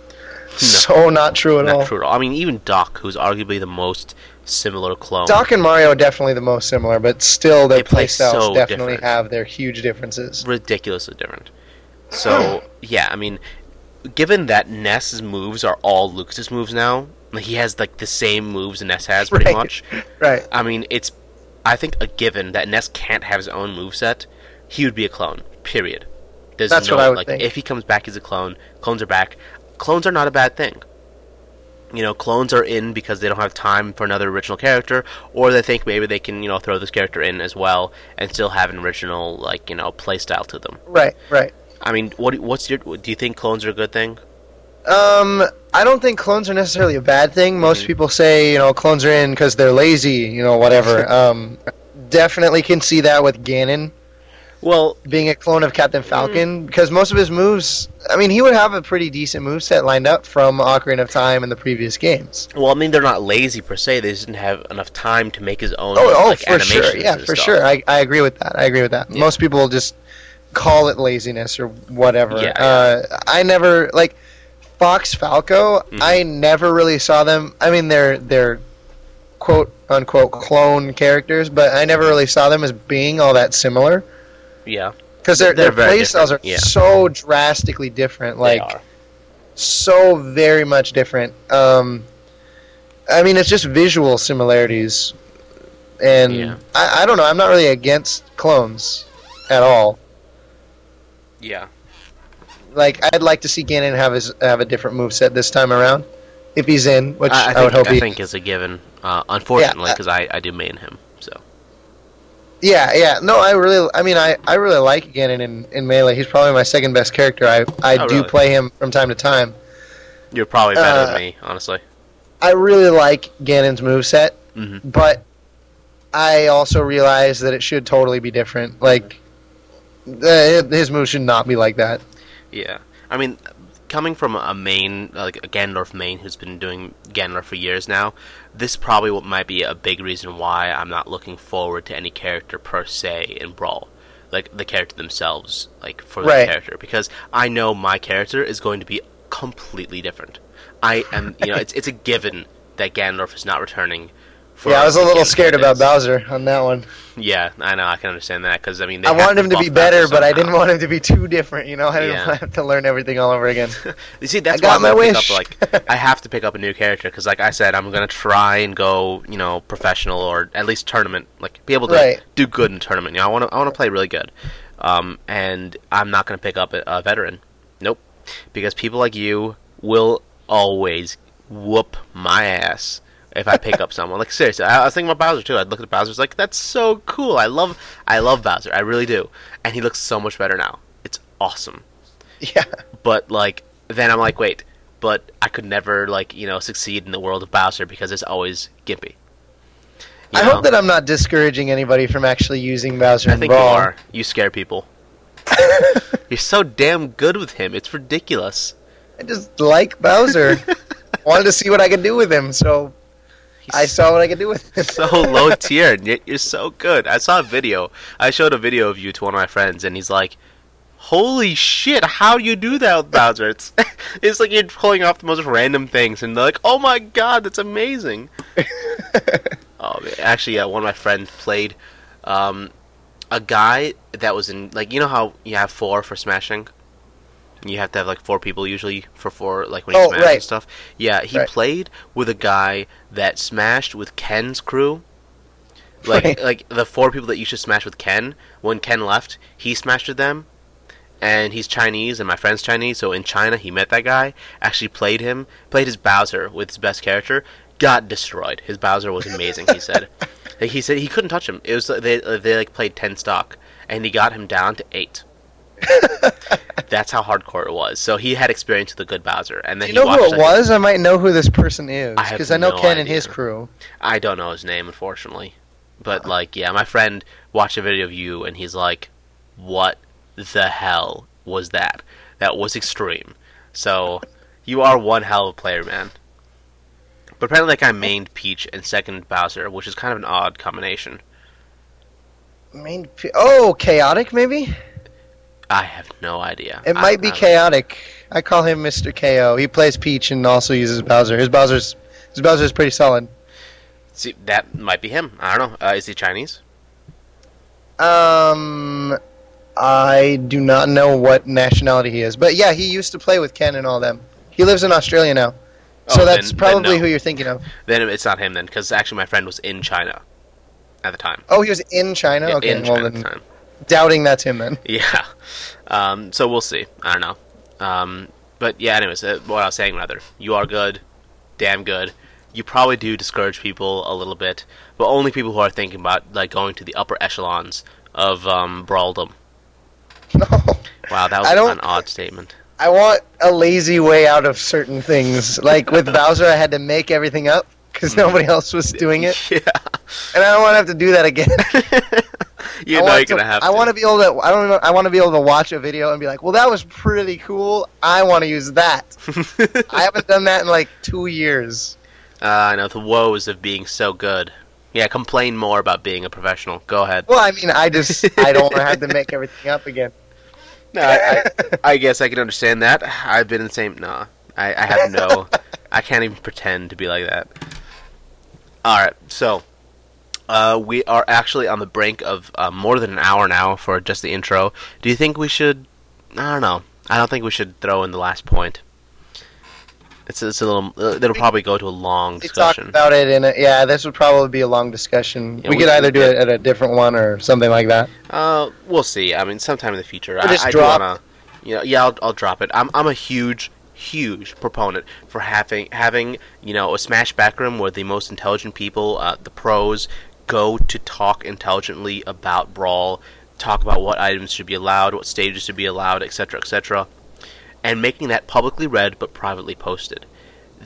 S4: <laughs> so not true at
S1: Not
S4: all.
S1: true at all. I mean, even Doc, who's arguably the most similar clone.
S4: Doc and Mario are definitely the most similar, but still their
S1: They play
S4: playstyles
S1: so
S4: definitely
S1: different.
S4: have their huge differences.
S1: ridiculously different. So <laughs> yeah, I mean, given that Ness's moves are all Lucas's moves now, like he has like the same moves Ness has pretty
S4: Right.
S1: much. <laughs>
S4: Right.
S1: I mean, it's I think a given that Ness can't have his own moveset. He would be a clone. Period. There's
S4: That's
S1: no,
S4: what I would
S1: like
S4: think.
S1: if he comes back as a clone, clones are back. Clones are not a bad thing. You know, clones are in because they don't have time for another original character, or they think maybe they can, you know, throw this character in as well and still have an original, like, you know, play style to them.
S4: Right. Right.
S1: I mean, what what's your? Do you think clones are a good thing?
S4: Um, I don't think clones are necessarily a bad thing. Most
S1: Mm-hmm.
S4: people say, you know, clones are in because they're lazy, you know, whatever. <laughs> um, definitely can see that with Ganon
S1: Well,
S4: being a clone of Captain Falcon because most of his moves, I mean, he would have a pretty decent move set lined up from Ocarina of Time in the previous games.
S1: well, I mean, they're not lazy per se. They just didn't have enough time to make his own.
S4: Oh, oh,
S1: like,
S4: for sure. Yeah, for
S1: stuff.
S4: sure. I, I agree with that. I agree with that.
S1: Yeah.
S4: Most people just call it laziness or whatever.
S1: Yeah,
S4: Uh, I never like Fox Falco.
S1: Mm-hmm.
S4: I never really saw them. I mean, they're they're quote unquote clone characters, but I never really saw them as being all that similar
S1: Yeah,
S4: because their
S1: They're
S4: their
S1: very
S4: play styles are
S1: yeah.
S4: so drastically different. Like so very much different. Um, I mean, it's just visual similarities, and
S1: Yeah.
S4: I, I don't know. I'm not really against clones at all.
S1: Yeah,
S4: Like, I'd like to see Ganon have his have a different moveset this time around, if he's in, which
S1: I, I
S4: I,
S1: think
S4: would hope
S1: I
S4: he.
S1: think is a given. Uh, unfortunately,
S4: Yeah,
S1: because I, I do main him.
S4: Yeah, yeah. No, I really. I mean, I, I really like Ganon in, in melee. He's probably my second best character. I I
S1: Oh,
S4: do
S1: really?
S4: play him from time to time.
S1: you're probably better
S4: Uh,
S1: than me, honestly.
S4: I really like Ganon's moveset,
S1: Mhm.
S4: but I also realize that it should totally be different. Like, his move should not be like that.
S1: Yeah, I mean, coming from a main like a Ganondorf main who's been doing Ganondorf for years now, this probably what might be a big reason why I'm not looking forward to any character per se in Brawl, like the character themselves, like for
S4: Right.
S1: the character, because I know my character is going to be completely different. I am, you know, it's it's a given that Ganondorf is not returning.
S4: Yeah, I was a little scared about Bowser on that one.
S1: Yeah, I know. I can understand that because I mean, they
S4: I wanted him to be better, but I didn't want him to be too different. You know, I didn't
S1: Yeah. <laughs>
S4: want to have to learn everything all over again. <laughs>
S1: You see, that's
S4: I got
S1: why I'm
S4: my
S1: gonna
S4: wish.
S1: pick up like I have to pick up a new character because, like I said, I'm gonna try and go, you know, professional or at least tournament, like be able to
S4: Right.
S1: do good in tournament. You know, I want to I want to play really good, um, and I'm not gonna pick up a, a veteran. Nope, because people like you will always whoop my ass if I pick up someone. Like seriously, I, I was thinking about Bowser too. I'd look at Bowser's like, that's so cool. I love I love Bowser. I really do, and he looks so much better now. It's awesome
S4: yeah.
S1: but like then I'm like, wait, but I could never like you know succeed in the world of Bowser because it's always gimpy. You
S4: I
S1: know?
S4: hope that I'm not discouraging anybody from actually using Bowser
S1: I think
S4: Brawl.
S1: you are. You scare people. <laughs> You're so damn good with him. It's ridiculous.
S4: I just like Bowser. <laughs> Wanted to see what I could do with him, so I saw what I could do with <laughs> him.
S1: so low tier, and yet you're so good. I saw a video. I showed a video of you to one of my friends, and he's like, "Holy shit! How do you do that with Bowser?" It's <laughs> it's like you're pulling off the most random things, and they're like, "Oh my god, that's amazing!" <laughs> Oh, man. actually, yeah, one of my friends played um, a guy that was in like you know how you have four for smashing. You have to have like four people usually for four like when you
S4: Oh,
S1: smash
S4: right.
S1: and stuff. Yeah, he
S4: Right.
S1: played with a guy that smashed with Ken's crew. Like
S4: Right.
S1: like the four people that you should smash with Ken. When Ken left, he smashed with them. And he's Chinese, and my friend's Chinese. So in China, he met that guy. Actually played him, played his Bowser with his best character. Got destroyed. His Bowser was amazing. he said. <laughs> Like, he said he couldn't touch him. It was they they like played ten stock, and he got him down to eight. <laughs> That's how hardcore it was. So he had experience with a good Bowser, and
S4: Do
S1: then
S4: you know who it
S1: like,
S4: was? I might know who this person is because I know
S1: no
S4: Ken and his crew.
S1: I don't know his name, unfortunately. But like, yeah, my friend watched a video of you, and he's like, "What the hell was that? That was extreme." So you are one hell of a player, man. But apparently, like, I mained Peach and second Bowser, which is kind of an odd combination.
S4: Main oh, chaotic maybe.
S1: I have no idea.
S4: It might be chaotic. I call him Mr. KO. He plays Peach and also uses Bowser. His Bowser's his Bowser's pretty solid.
S1: See, that might be him. I don't know. Uh, is he Chinese?
S4: Um, I do not know what nationality he is, but yeah, he used to play with Ken and all them. He lives in Australia now, so
S1: Oh,
S4: that's
S1: then- then
S4: probably
S1: no.
S4: who you're thinking of.
S1: Then it's not him. Then, because actually, my friend was in China at the time.
S4: Oh, he was in China. Okay,
S1: in
S4: well
S1: China
S4: then,
S1: the time.
S4: Doubting that's him then. <laughs>
S1: Yeah. Um, so we'll see. I don't know. Um, but yeah, anyways, uh, what I was saying rather, you are good, damn good. You probably do discourage people a little bit, but only people who are thinking about like going to the upper echelons of um, brawldom. <laughs>
S4: No,
S1: Wow, that was an odd statement.
S4: I want a lazy way out of certain things. Like with Bowser, I had to make everything up because
S1: Mm.
S4: nobody else was doing it, <laughs>
S1: Yeah.
S4: and I don't want to have to do that again.
S1: You
S4: I
S1: know you're
S4: to,
S1: gonna have
S4: I want to be able to. I don't. know- I want to be able to watch a video and be like, "Well, that was pretty cool. I want to use that." <laughs> I haven't done that in like two years.
S1: uh, I know the woes of being so good. Yeah, complain more about being a professional. Go ahead.
S4: Well, I mean, I just I don't want to have to make <laughs> everything up again.
S1: No, I, I, I guess I can understand that. I've been in the same. Nah, I, I have no. I can't even pretend to be like that. All right, so uh, we are actually on the brink of uh, more than an hour now for just the intro. Do you think we should? I don't know. I don't think we should throw in the last point. It's, it's a little. Uh, it'll probably go to a long
S4: We talked about it in a, yeah. This would probably be a long discussion.
S1: Yeah,
S4: we
S1: we-
S4: could either do it at a different one or something like that.
S1: Uh, we'll see. I mean, sometime in the future. I,
S4: just
S1: I
S4: drop.
S1: Wanna, you know, yeah, I'll, I'll drop it. I'm, I'm a huge, huge proponent for having, having, you know, a Smash backroom where the most intelligent people, uh, the pros, go to talk intelligently about Brawl, talk about what items should be allowed, what stages should be allowed, etc., etc., and making that publicly read but privately posted.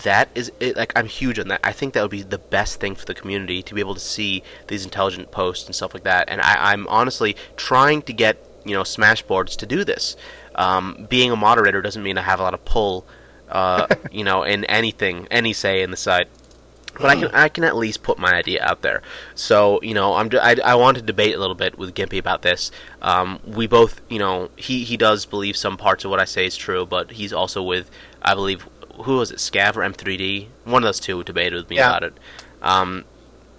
S1: That is it, like I'm huge on that. I think that would be the best thing for the community to be able to see these intelligent posts and stuff like that. And I, I'm honestly trying to get you know Smash boards to do this. Um, being a moderator doesn't mean I have a lot of pull, uh, <laughs> you know, in anything, any say in the site. But I can I can at least put my idea out there. So you know, I'm I, I want to debate a little bit with Gimpy about this. Um, we both, you know, he he does believe some parts of what I say is true, but he's also with I believe who was it, Scav or M3D? One of those two debated with me
S4: Yeah.
S1: about it. Um,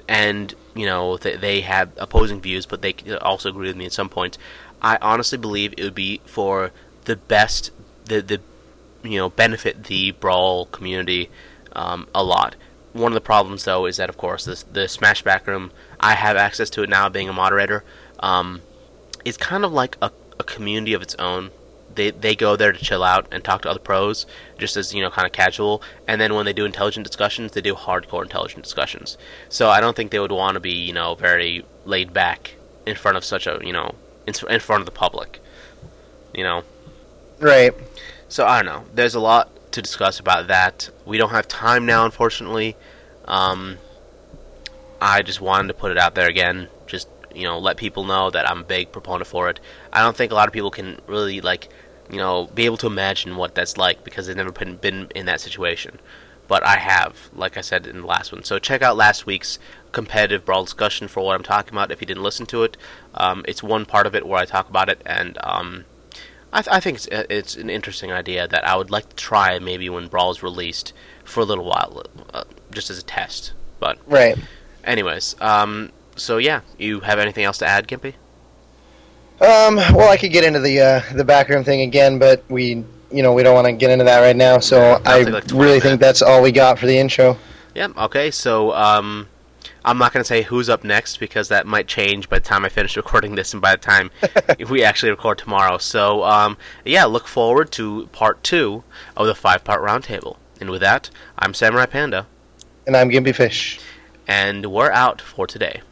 S1: and you know they, they have opposing views, but they also agree with me at some points. I honestly believe it would be for the best, the the you know benefit the brawl community um, a lot. One of the problems though is that of course this the Smash Backroom I have access to it now being a moderator. Um, it's kind of like a, a community of its own. They they go there to chill out and talk to other pros, just as you know, kind of casual. And then when they do intelligent discussions, they do hardcore intelligent discussions. So I don't think they would want to be you know very laid back in front of such a you know in, in front of the public. You know,
S4: Right.
S1: so I don't know. There's a lot to discuss about that. We don't have time now, unfortunately. Um, I just wanted to put it out there again. Just you know, let people know that I'm a big proponent for it. I don't think a lot of people can really like, you know, be able to imagine what that's like because they've never been been in that situation. But I have, like I said in the last one. So check out last week's competitive brawl discussion for what I'm talking about. If you didn't listen to it, um, it's one part of it where I talk about it, and um, I, th- I think it's it's an interesting idea that I would like to try maybe when Brawl is released for a little while, uh, just as a test. But
S4: Right.
S1: anyways, um, so yeah, you have anything else to add, Gimpy?
S4: Um, well, I could get into the uh, the backroom thing again, but we, you know, we don't want to get into that right now. So
S1: Yeah,
S4: I
S1: like 20
S4: really think that's all we got for the intro.
S1: Yeah. Okay. So um, I'm not going to say who's up next because that might change by the time I finish <laughs> recording this and by the time <laughs> we actually record tomorrow. So um, yeah, look forward to part two of the five part roundtable. And with that, I'm Samurai Panda,
S4: And I'm Gimpy Fish.
S1: and we're out for today.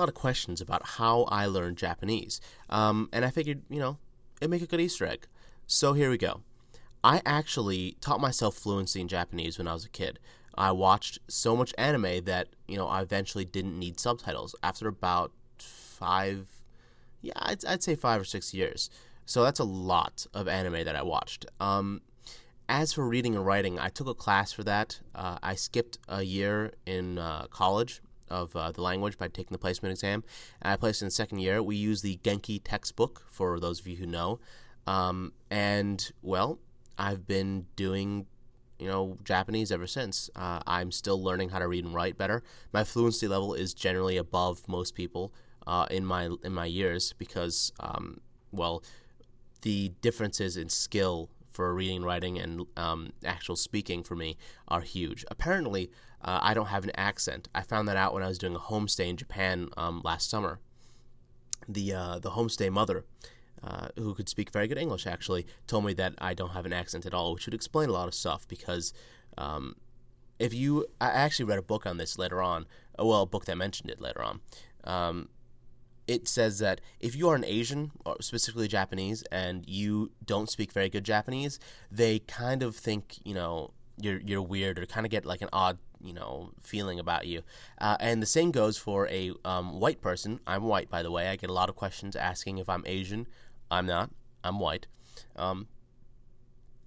S3: Lot of questions about how I learned Japanese, um, and I figured, you know, it'd make a good Easter egg. So here we go. I actually taught myself fluency in Japanese when I was a kid. I watched so much anime that you know I eventually didn't need subtitles after about five, yeah, I'd, I'd say five or six years. So that's a lot of anime that I watched. Um, as for reading and writing, I took a class for that. Uh, I skipped a year in uh, college of uh, the language by taking the placement exam. And I placed in the second year. We use the Genki textbook for those of you who know. Um, and well, I've been doing you know Japanese ever since. Uh, I'm still learning how to read and write better. My fluency level is generally above most people uh, in my in my years because um, well, the differences in skill for reading, writing, and um, actual speaking for me are huge. Apparently, uh, I don't have an accent. I found that out when I was doing a homestay in Japan um, last summer. The uh, the homestay mother, uh, who could speak very good English, actually told me that I don't have an accent at all, which would explain a lot of stuff. Because um, if you, I actually read a book on this later on. uh, Well, a book that mentioned it later on. Um, it says that if you are an Asian, specifically Japanese, and you don't speak very good Japanese, they kind of think you know you're you're weird or kind of get like an odd you know feeling about you. Uh, and the same goes for a um, white person. I'm white, by the way. I get a lot of questions asking if I'm Asian. I'm not. I'm white. Um,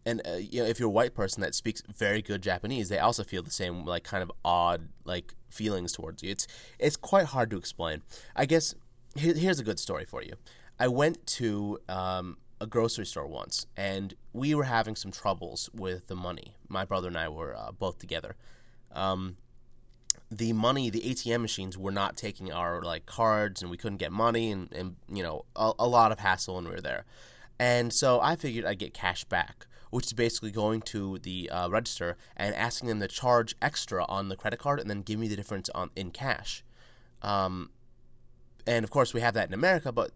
S3: and uh, you know, if you're a white person that speaks very good Japanese, they also feel the same like kind of odd like feelings towards you. It's it's quite hard to explain. I guess here, here's a good story for you. I went to um, a grocery store once, and we were having some troubles with the money. My brother and I were uh, both together. Um,
S1: the money, the ATM machines were not taking our like cards, and we couldn't get money, and, and you know a, a lot of hassle when we were there. And so I figured I'd get cash back, which is basically going to the uh, register and asking them to charge extra on the credit card and then give me the difference on in cash. Um, and of course, we have that in America, but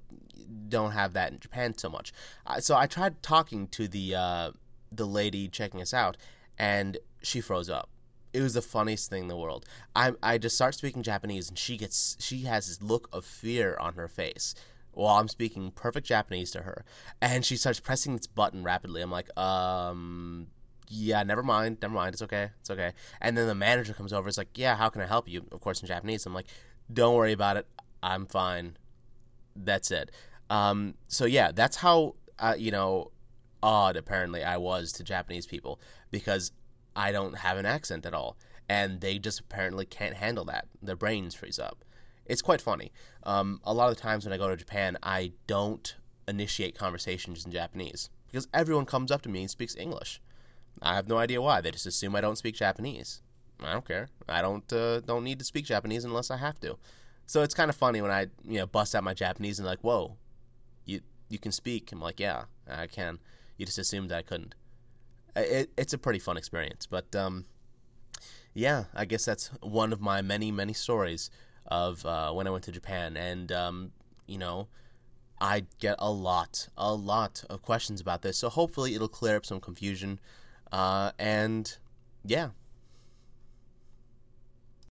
S1: don't have that in Japan so much. Uh, so I tried talking to the uh, the lady checking us out, and she froze up. It was the funniest thing in the world. I I just start speaking Japanese, and she gets she has this look of fear on her face while I'm speaking perfect Japanese to her, and she starts pressing this button rapidly. I'm like, um, yeah, never mind, never mind, it's okay, it's okay. And then the manager comes over, it's like, yeah, how can I help you? Of course, in Japanese. I'm like, don't worry about it, I'm fine. That's it. Um, so yeah, that's how uh, you know odd apparently I was to Japanese people because I don't have an accent at all, and they just apparently can't handle that. Their brains freeze up. It's quite funny. Um, a lot of the times when I go to Japan, I don't initiate conversations in Japanese because everyone comes up to me and speaks English. I have no idea why. They just assume I don't speak Japanese. I don't care. I don't uh, don't need to speak Japanese unless I have to. So it's kind of funny when I you know bust out my Japanese and like, whoa, you you can speak. I'm like, yeah, I can. You just assumed I couldn't. It, it's a pretty fun experience, but um, yeah, I guess that's one of my many many stories of uh, when I went to Japan, and um, you know, I get a lot, a lot of questions about this. So hopefully, it'll clear up some confusion. Uh, and yeah,